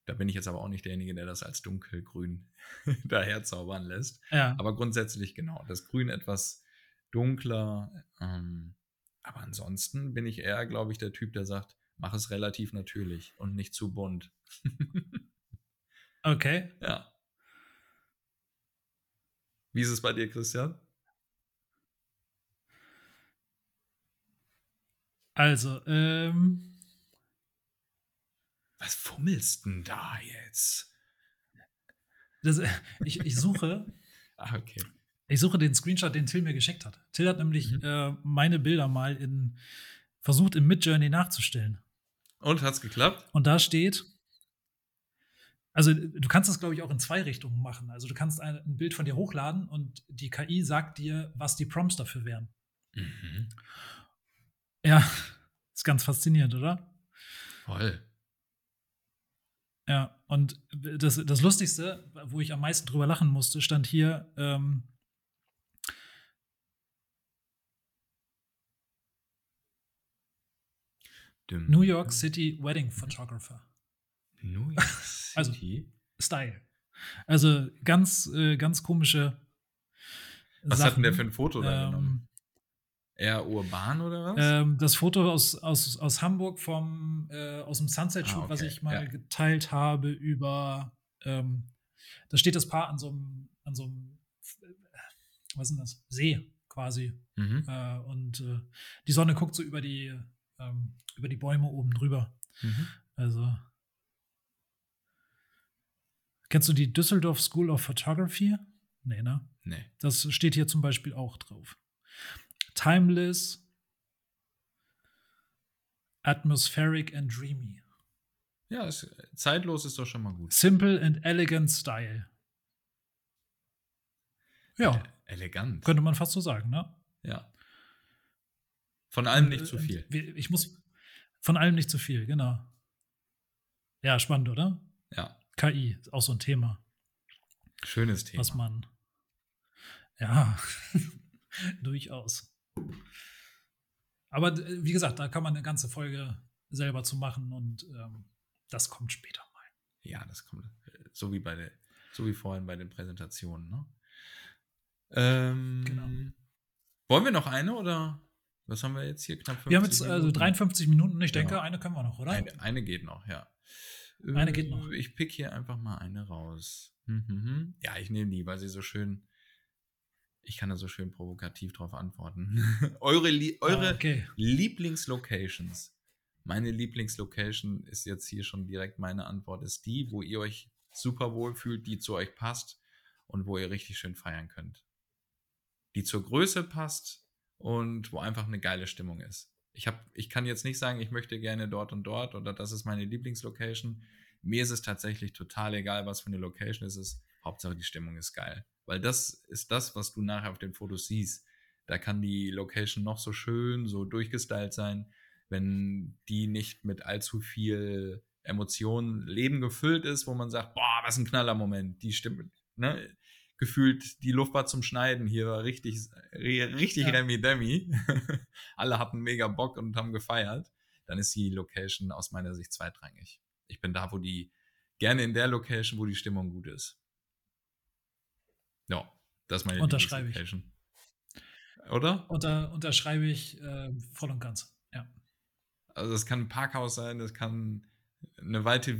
Da bin ich jetzt aber auch nicht derjenige, der das als dunkelgrün daherzaubern lässt. Ja. Aber grundsätzlich genau, das Grün etwas dunkler. Ähm, aber ansonsten bin ich eher, glaube ich, der Typ, der sagt, mach es relativ natürlich und nicht zu bunt.
okay.
Ja. Wie ist es bei dir, Christian?
Also, ähm.
Was fummelst denn da jetzt?
Das, ich, ich suche.
ah, okay.
Ich suche den Screenshot, den Till mir geschickt hat. Till hat nämlich mhm. äh, meine Bilder mal in versucht im Midjourney nachzustellen.
Und hat's geklappt?
Und da steht, also du kannst das, glaube ich, auch in zwei Richtungen machen. Also du kannst ein, ein, Bild von dir hochladen und die KI sagt dir, was die Prompts dafür wären. Mhm. Ja, ist ganz faszinierend, oder?
Voll.
Ja, und das, das Lustigste, wo ich am meisten drüber lachen musste, stand hier, ähm, New York City Wedding Photographer.
New York also, City?
also, Style. Also ganz, äh, ganz komische.
Was Sachen. hat denn der für ein Foto da ähm, genommen? Eher urban oder was?
Ähm, das Foto aus, aus, aus Hamburg vom, äh, aus dem Sunset Shoot, ah, okay. was ich mal ja. geteilt habe über, ähm, da steht das Paar an so einem, an so einem, was ist denn das? See quasi. Mhm. Äh, und äh, die Sonne guckt so über die, ähm, über die Bäume oben drüber. Mhm. Also. Kennst du die Düsseldorf School of Photography? Nee, ne?
Nee.
Das steht hier zum Beispiel auch drauf. Timeless, atmospheric and dreamy.
Ja, ist, zeitlos ist doch schon mal gut.
Simple and elegant style. Ja.
Elegant.
Könnte man fast so sagen, ne?
Ja. Von allem nicht zu viel.
Ich muss von allem nicht zu viel, genau. Ja, spannend, oder?
Ja.
KI ist auch so ein Thema.
Schönes Thema.
Was man. Ja, durchaus. Aber wie gesagt, da kann man eine ganze Folge selber zu machen und ähm, das kommt später mal.
Ja, das kommt so wie bei der, so wie vorhin bei den Präsentationen, ne? Ähm, genau. Wollen wir noch eine oder? Was haben wir jetzt hier?
Knapp 50 Wir haben jetzt also 53 Minuten. Ich denke, ja. eine können wir noch, oder?
Eine, eine, geht noch, ja.
Eine geht noch.
Ich pick hier einfach mal eine raus. Mhm. Ja, ich nehme die, weil sie so schön. Ich kann da so schön provokativ drauf antworten. eure eure ah, okay. Lieblingslocations. Meine Lieblingslocation ist jetzt hier schon direkt meine Antwort, ist die, wo ihr euch super wohl fühlt, die zu euch passt und wo ihr richtig schön feiern könnt. Die zur Größe passt, und wo einfach eine geile Stimmung ist. Ich, hab, ich kann jetzt nicht sagen, ich möchte gerne dort und dort oder das ist meine Lieblingslocation. Mir ist es tatsächlich total egal, was für eine Location es ist. Hauptsache die Stimmung ist geil. Weil das ist das, was du nachher auf den Fotos siehst. Da kann die Location noch so schön, so durchgestylt sein, wenn die nicht mit allzu viel Emotionen, Leben gefüllt ist, wo man sagt, boah, was ein knaller Moment. Die Stimme, ne? Gefühlt die Luft war zum Schneiden. Hier war richtig, richtig ja. Remi Demi. Alle hatten mega Bock und haben gefeiert. Dann ist die Location aus meiner Sicht zweitrangig. Ich bin da, wo die, gerne in der Location, wo die Stimmung gut ist. Ja, das ist meine
Unterschreibe Location.
Ich. Oder?
Unter, unterschreibe ich äh, voll und ganz, ja.
Also es kann ein Parkhaus sein, das kann eine weite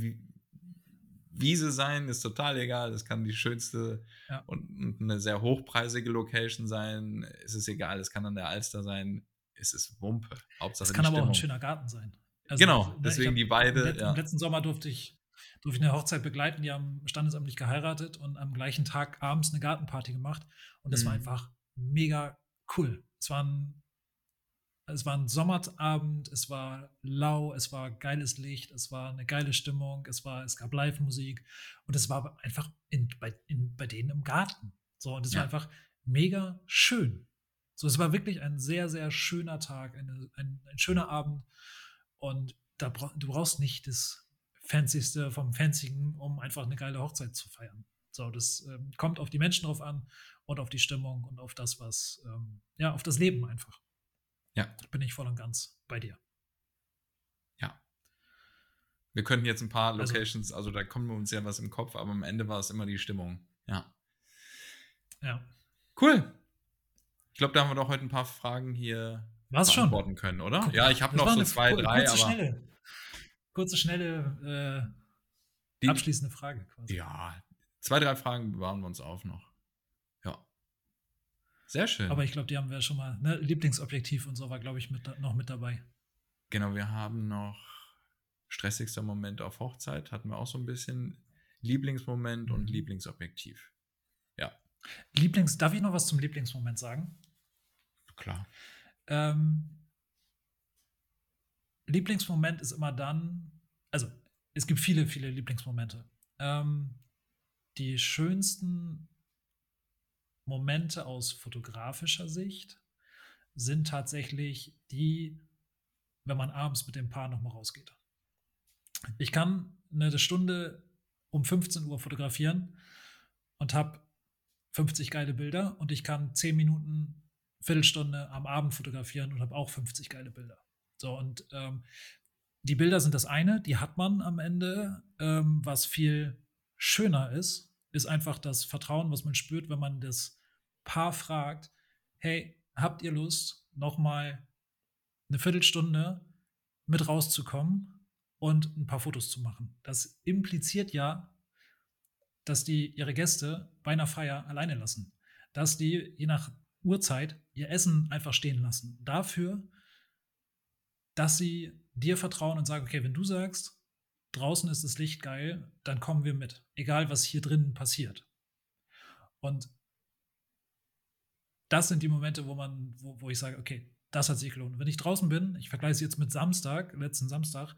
Wiese sein, ist total egal. Es kann die schönste ja. und, eine sehr hochpreisige Location sein. Es ist egal. Es kann an der Alster sein. Es ist Wumpe. Hauptsache
es kann aber auch ein schöner Garten sein.
Also, genau, ne, deswegen hab, die beide.
Im, ja. Im letzten Sommer durfte ich, durfte ich eine Hochzeit begleiten. Die haben standesamtlich geheiratet und am gleichen Tag abends eine Gartenparty gemacht. Und das mhm. war einfach mega cool. Es waren es war ein Sommerabend, es war lau, es war geiles Licht, es war eine geile Stimmung, es war, es gab Live-Musik und es war einfach in, bei, in, bei denen im Garten. So, und es ja. war einfach mega schön. So, es war wirklich ein sehr, sehr schöner Tag, eine, ein, ein schöner Abend. Und da bra du brauchst nicht das Fancyste vom Fancygen, um einfach eine geile Hochzeit zu feiern. So, das ähm, kommt auf die Menschen drauf an und auf die Stimmung und auf das, was, ähm, ja, auf das Leben einfach.
Ja.
Bin ich voll und ganz bei dir.
Ja. Wir könnten jetzt ein paar also Locations, also, also da kommt uns ja was im Kopf, aber am Ende war es immer die Stimmung. Ja.
Ja.
Cool. Ich glaube, da haben wir doch heute ein paar Fragen hier
Was beantworten
schon? können, oder? Guck, ja, ich habe noch so zwei, drei,
kurze,
aber.
Schnelle, kurze, schnelle, äh, abschließende Frage
quasi. Ja, zwei, drei Fragen bewahren wir uns auf noch. Sehr schön.
Aber ich glaube, die haben wir schon mal. Ne? Lieblingsobjektiv und so war, glaube ich, mit, noch mit dabei.
Genau, wir haben noch stressigster Moment auf Hochzeit, hatten wir auch so ein bisschen. Lieblingsmoment mhm. und Lieblingsobjektiv. Ja.
Lieblings, darf ich noch was zum Lieblingsmoment sagen?
Klar.
Ähm, Lieblingsmoment ist immer dann, also es gibt viele, viele Lieblingsmomente. Ähm, die schönsten Momente aus fotografischer Sicht sind tatsächlich die, wenn man abends mit dem Paar nochmal rausgeht. Ich kann eine Stunde um 15 Uhr fotografieren und habe 50 geile Bilder und ich kann 10 Minuten, Viertelstunde am Abend fotografieren und habe auch 50 geile Bilder. So, und ähm, die Bilder sind das eine, die hat man am Ende. Ähm, was viel schöner ist, ist einfach das Vertrauen, was man spürt, wenn man das Paar fragt, hey, habt ihr Lust, nochmal eine Viertelstunde mit rauszukommen und ein paar Fotos zu machen? Das impliziert ja, dass die ihre Gäste bei einer Feier alleine lassen. Dass die je nach Uhrzeit ihr Essen einfach stehen lassen. Dafür, dass sie dir vertrauen und sagen, okay, wenn du sagst, draußen ist das Licht geil, dann kommen wir mit. Egal, was hier drinnen passiert. Und das sind die Momente, wo man, wo, wo ich sage, okay, das hat sich gelohnt. Wenn ich draußen bin, ich vergleiche es jetzt mit Samstag, letzten Samstag,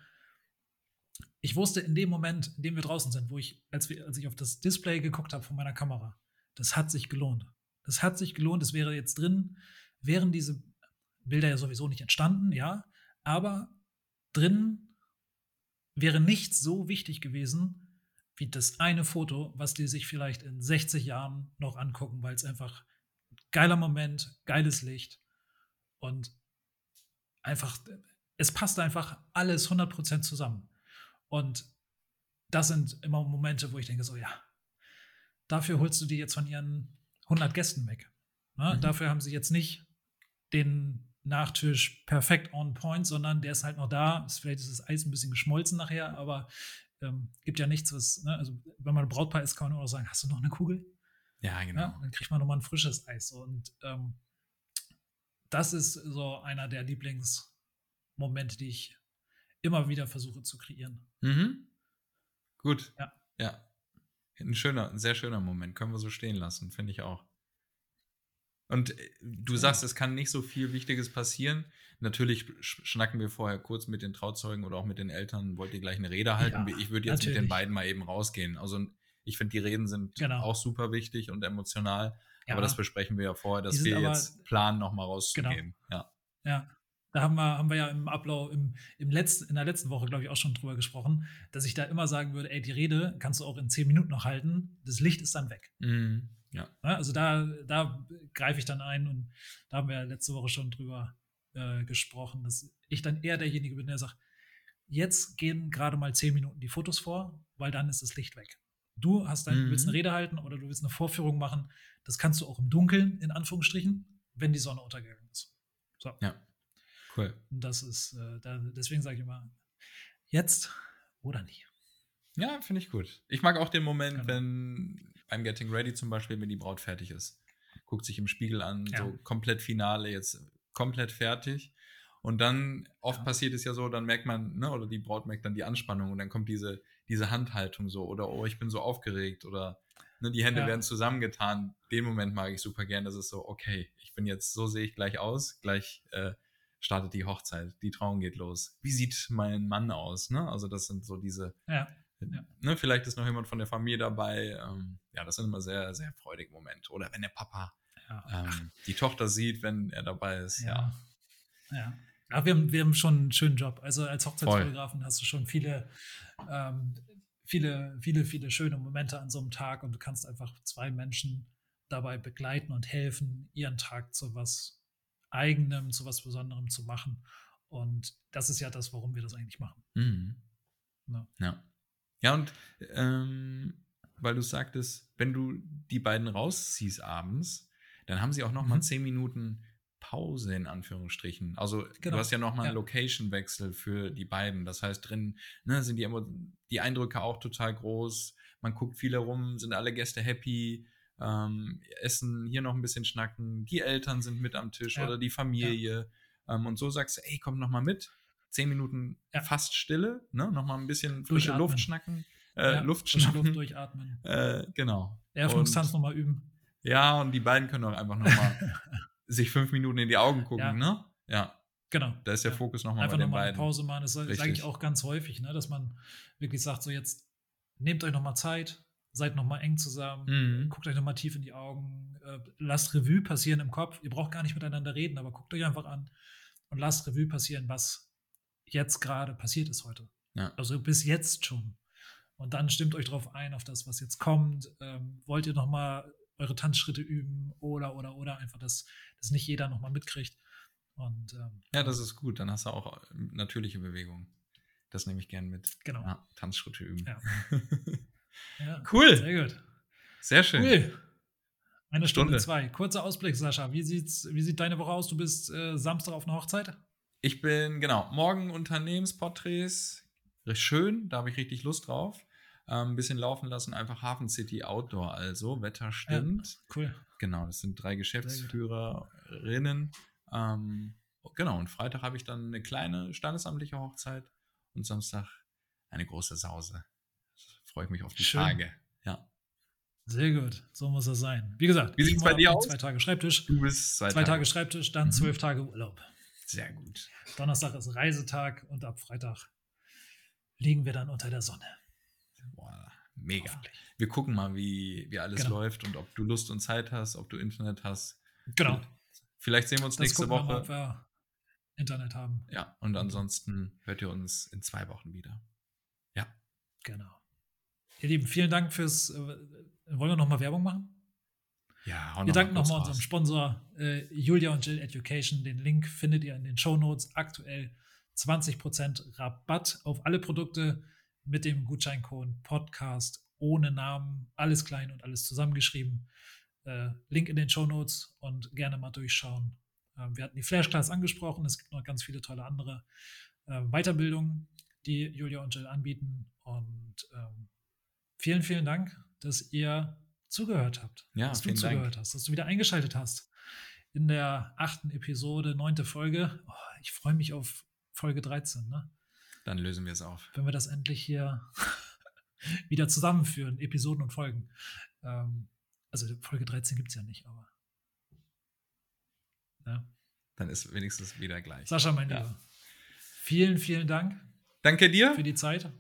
ich wusste in dem Moment, in dem wir draußen sind, wo ich, als, wir, als ich auf das Display geguckt habe von meiner Kamera, das hat sich gelohnt. Das hat sich gelohnt. Es wäre jetzt drin, wären diese Bilder ja sowieso nicht entstanden, ja, aber drin wäre nichts so wichtig gewesen wie das eine Foto, was die sich vielleicht in 60 Jahren noch angucken, weil es einfach geiler Moment, geiles Licht und einfach, es passt einfach alles 100% zusammen. Und das sind immer Momente, wo ich denke, so ja, dafür holst du die jetzt von ihren 100 Gästen weg. Ne? Mhm. Dafür haben sie jetzt nicht den Nachtisch perfekt on point, sondern der ist halt noch da. Vielleicht ist das Eis ein bisschen geschmolzen nachher, aber ähm, gibt ja nichts, was, ne? also wenn man ein Brautpaar ist, kann man nur noch sagen, hast du noch eine Kugel?
Ja, genau. Ja,
dann kriegt man nochmal ein frisches Eis. Und ähm, das ist so einer der Lieblingsmomente, die ich immer wieder versuche zu kreieren.
Mhm. Gut. Ja. Ja. Ein schöner, ein sehr schöner Moment. Können wir so stehen lassen, finde ich auch. Und äh, du sagst, es kann nicht so viel Wichtiges passieren. Natürlich schnacken wir vorher kurz mit den Trauzeugen oder auch mit den Eltern. Wollt ihr gleich eine Rede halten? Ja, ich würde jetzt natürlich. mit den beiden mal eben rausgehen. Also ich finde, die Reden sind genau. auch super wichtig und emotional. Ja. Aber das besprechen wir ja vorher, dass wir jetzt planen, nochmal rauszugehen. Genau.
Ja. ja. Da haben wir, haben wir ja im Ablauf, im, im letzten, in der letzten Woche, glaube ich, auch schon drüber gesprochen, dass ich da immer sagen würde, ey, die Rede kannst du auch in zehn Minuten noch halten, das Licht ist dann weg.
Mhm. Ja.
Also da, da greife ich dann ein und da haben wir letzte Woche schon drüber äh, gesprochen, dass ich dann eher derjenige bin, der sagt, jetzt gehen gerade mal zehn Minuten die Fotos vor, weil dann ist das Licht weg. Du hast dann, mhm. willst eine Rede halten oder du willst eine Vorführung machen, das kannst du auch im Dunkeln, in Anführungsstrichen, wenn die Sonne untergegangen ist.
So. Ja. Cool.
Und das ist, äh, da, deswegen sage ich immer, jetzt oder nie.
Ja, finde ich gut. Ich mag auch den Moment, genau. wenn beim Getting Ready zum Beispiel, wenn die Braut fertig ist. Guckt sich im Spiegel an, ja. so komplett Finale, jetzt komplett fertig. Und dann, oft ja. passiert es ja so, dann merkt man, ne, oder die Braut merkt dann die Anspannung und dann kommt diese, diese Handhaltung so, oder oh, ich bin so aufgeregt, oder ne, die Hände ja. werden zusammengetan. Den Moment mag ich super gern. Das ist so, okay, ich bin jetzt, so sehe ich gleich aus, gleich äh, startet die Hochzeit, die Trauung geht los. Wie sieht mein Mann aus? Ne? Also das sind so diese,
ja, ja.
Ne, vielleicht ist noch jemand von der Familie dabei. Ähm, ja, das sind immer sehr, sehr freudige Momente. Oder wenn der Papa
ja.
ähm, die Tochter sieht, wenn er dabei ist. Ja.
Ja. ja. wir, haben, wir haben schon einen schönen Job. Also als Hochzeitsfotografen hast du schon viele, ähm, viele, viele, viele schöne Momente an so einem Tag und du kannst einfach zwei Menschen dabei begleiten und helfen, ihren Tag zu was Eigenem, zu was Besonderem zu machen. Und das ist ja das, warum wir das eigentlich machen.
Mhm.
Ja.
Ja. Ja, und ähm, weil du sagtest, wenn du die beiden rausziehst abends, dann haben sie auch noch mal
Mhm.
zehn Minuten Pause in Anführungsstrichen. Also
Genau,
du hast ja noch mal einen
ja.
Location-Wechsel für die beiden. Das heißt, drin ne, sind die, die Eindrücke auch total groß. Man guckt viel herum, sind alle Gäste happy, ähm, essen hier noch ein bisschen schnacken. Die Eltern sind mit am Tisch
Ja,
oder die Familie. Ähm, und so sagst du, ey, komm noch mal mit. Zehn Minuten
Ja.
fast Stille, ne? noch mal ein bisschen frische
Durchatmen.
Luft schnacken. Äh,
Ja,
Luft schnappen.
Luft durchatmen.
Äh, genau.
Eröffnungstanz nochmal üben.
Ja, und die beiden können auch einfach nochmal sich fünf Minuten in die Augen gucken,
Ja.
ne? Ja,
Genau.
da ist der
Ja.
Fokus nochmal bei
Einfach
den
nochmal eine
beiden.
Pause machen. Das sage ich auch ganz häufig, ne? dass man wirklich sagt, so jetzt nehmt euch nochmal Zeit, seid nochmal eng zusammen,
Mhm.
guckt euch nochmal tief in die Augen, äh, lasst Revue passieren im Kopf. Ihr braucht gar nicht miteinander reden, aber guckt euch einfach an und lasst Revue passieren, was jetzt gerade passiert ist heute.
Ja.
Also bis jetzt schon. Und dann stimmt euch darauf ein, auf das, was jetzt kommt. Ähm, wollt ihr nochmal eure Tanzschritte üben oder, oder, oder einfach, dass, dass nicht jeder nochmal mitkriegt. Und ähm,
Ja, das ist gut. Dann hast du auch äh, natürliche Bewegung. Das nehme ich gern mit.
Genau.
Ja, Tanzschritte üben.
Ja. ja,
Cool.
sehr gut.
Sehr schön.
Cool. Eine Stunde,
Stunde.
zwei. Kurzer Ausblick, Sascha. Wie, sieht's, wie sieht deine Woche aus? Du bist äh, Samstag auf einer Hochzeit?
Ich bin, genau, morgen Unternehmensporträts. Recht Schön, da habe ich richtig Lust drauf. Ähm, ein bisschen laufen lassen, einfach Hafen City Outdoor, also Wetter stimmt.
Cool.
Genau, das sind drei Geschäftsführerinnen. Ähm, genau, und Freitag habe ich dann eine kleine standesamtliche Hochzeit und Samstag eine große Sause. Freue ich mich auf die
Schön.
Tage. Ja.
Sehr gut. So muss es sein. Wie gesagt,
Wie sieht's
morgen
bei dir aus?
Zwei Tage Schreibtisch.
Du bist zwei,
Zwei Tage Schreibtisch, dann
Mhm.
zwölf Tage Urlaub.
Sehr gut.
Donnerstag ist Reisetag und ab Freitag liegen wir dann unter der Sonne.
Boah, mega. Wir gucken mal, wie, wie alles
Genau.
läuft und ob du Lust und Zeit hast, ob du Internet hast.
Genau.
Vielleicht sehen wir uns
Das
nächste
wir mal, ob
Woche.
wir Internet haben.
Ja, und ansonsten hört ihr uns in zwei Wochen wieder. Ja.
Genau. Ihr Lieben, vielen Dank fürs. Äh, wollen wir nochmal Werbung machen?
Ja,
Wir danken nochmal unserem Sponsor äh, Julia und Jill Education. Den Link findet ihr in den Show Notes. Aktuell 20% Rabatt auf alle Produkte mit dem Gutscheincode Podcast ohne Namen. Alles klein und alles zusammengeschrieben. Äh, Link in den Show Notes und gerne mal durchschauen. Ähm, wir hatten die Flashclass angesprochen. Es gibt noch ganz viele tolle andere äh, Weiterbildungen, die Julia und Jill anbieten. Und ähm, vielen, vielen Dank, dass ihr zugehört habt.
Ja,
dass du
vielen Dank.
zugehört hast, dass du wieder eingeschaltet hast. In der achten Episode, neunte Folge. Oh, ich freue mich auf Folge 13, ne?
Dann lösen wir es auf.
wenn wir das endlich hier wieder zusammenführen, Episoden und Folgen. Ähm, also Folge 13 gibt es ja nicht, aber. Ja.
Dann ist wenigstens wieder gleich.
Sascha, mein
Ja.
Lieber, vielen, vielen Dank
Danke dir.
für die Zeit.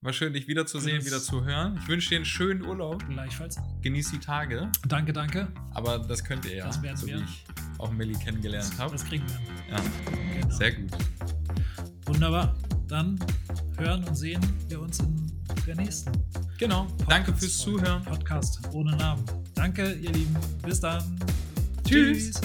War schön, dich wiederzusehen, wieder zu hören. Ich wünsche dir einen schönen Urlaub.
Gleichfalls.
Genieß die Tage.
Danke, danke.
Aber das könnt ihr ja,
Das werden
so
wir.
wie ich auch Millie kennengelernt habe.
Das kriegen wir.
Ja,
Genau.
sehr gut.
Wunderbar. Dann hören und sehen wir uns in der nächsten.
Genau. Danke fürs. Zuhören.
Podcast ohne Namen. Danke, ihr Lieben. Bis dann.
Tschüss.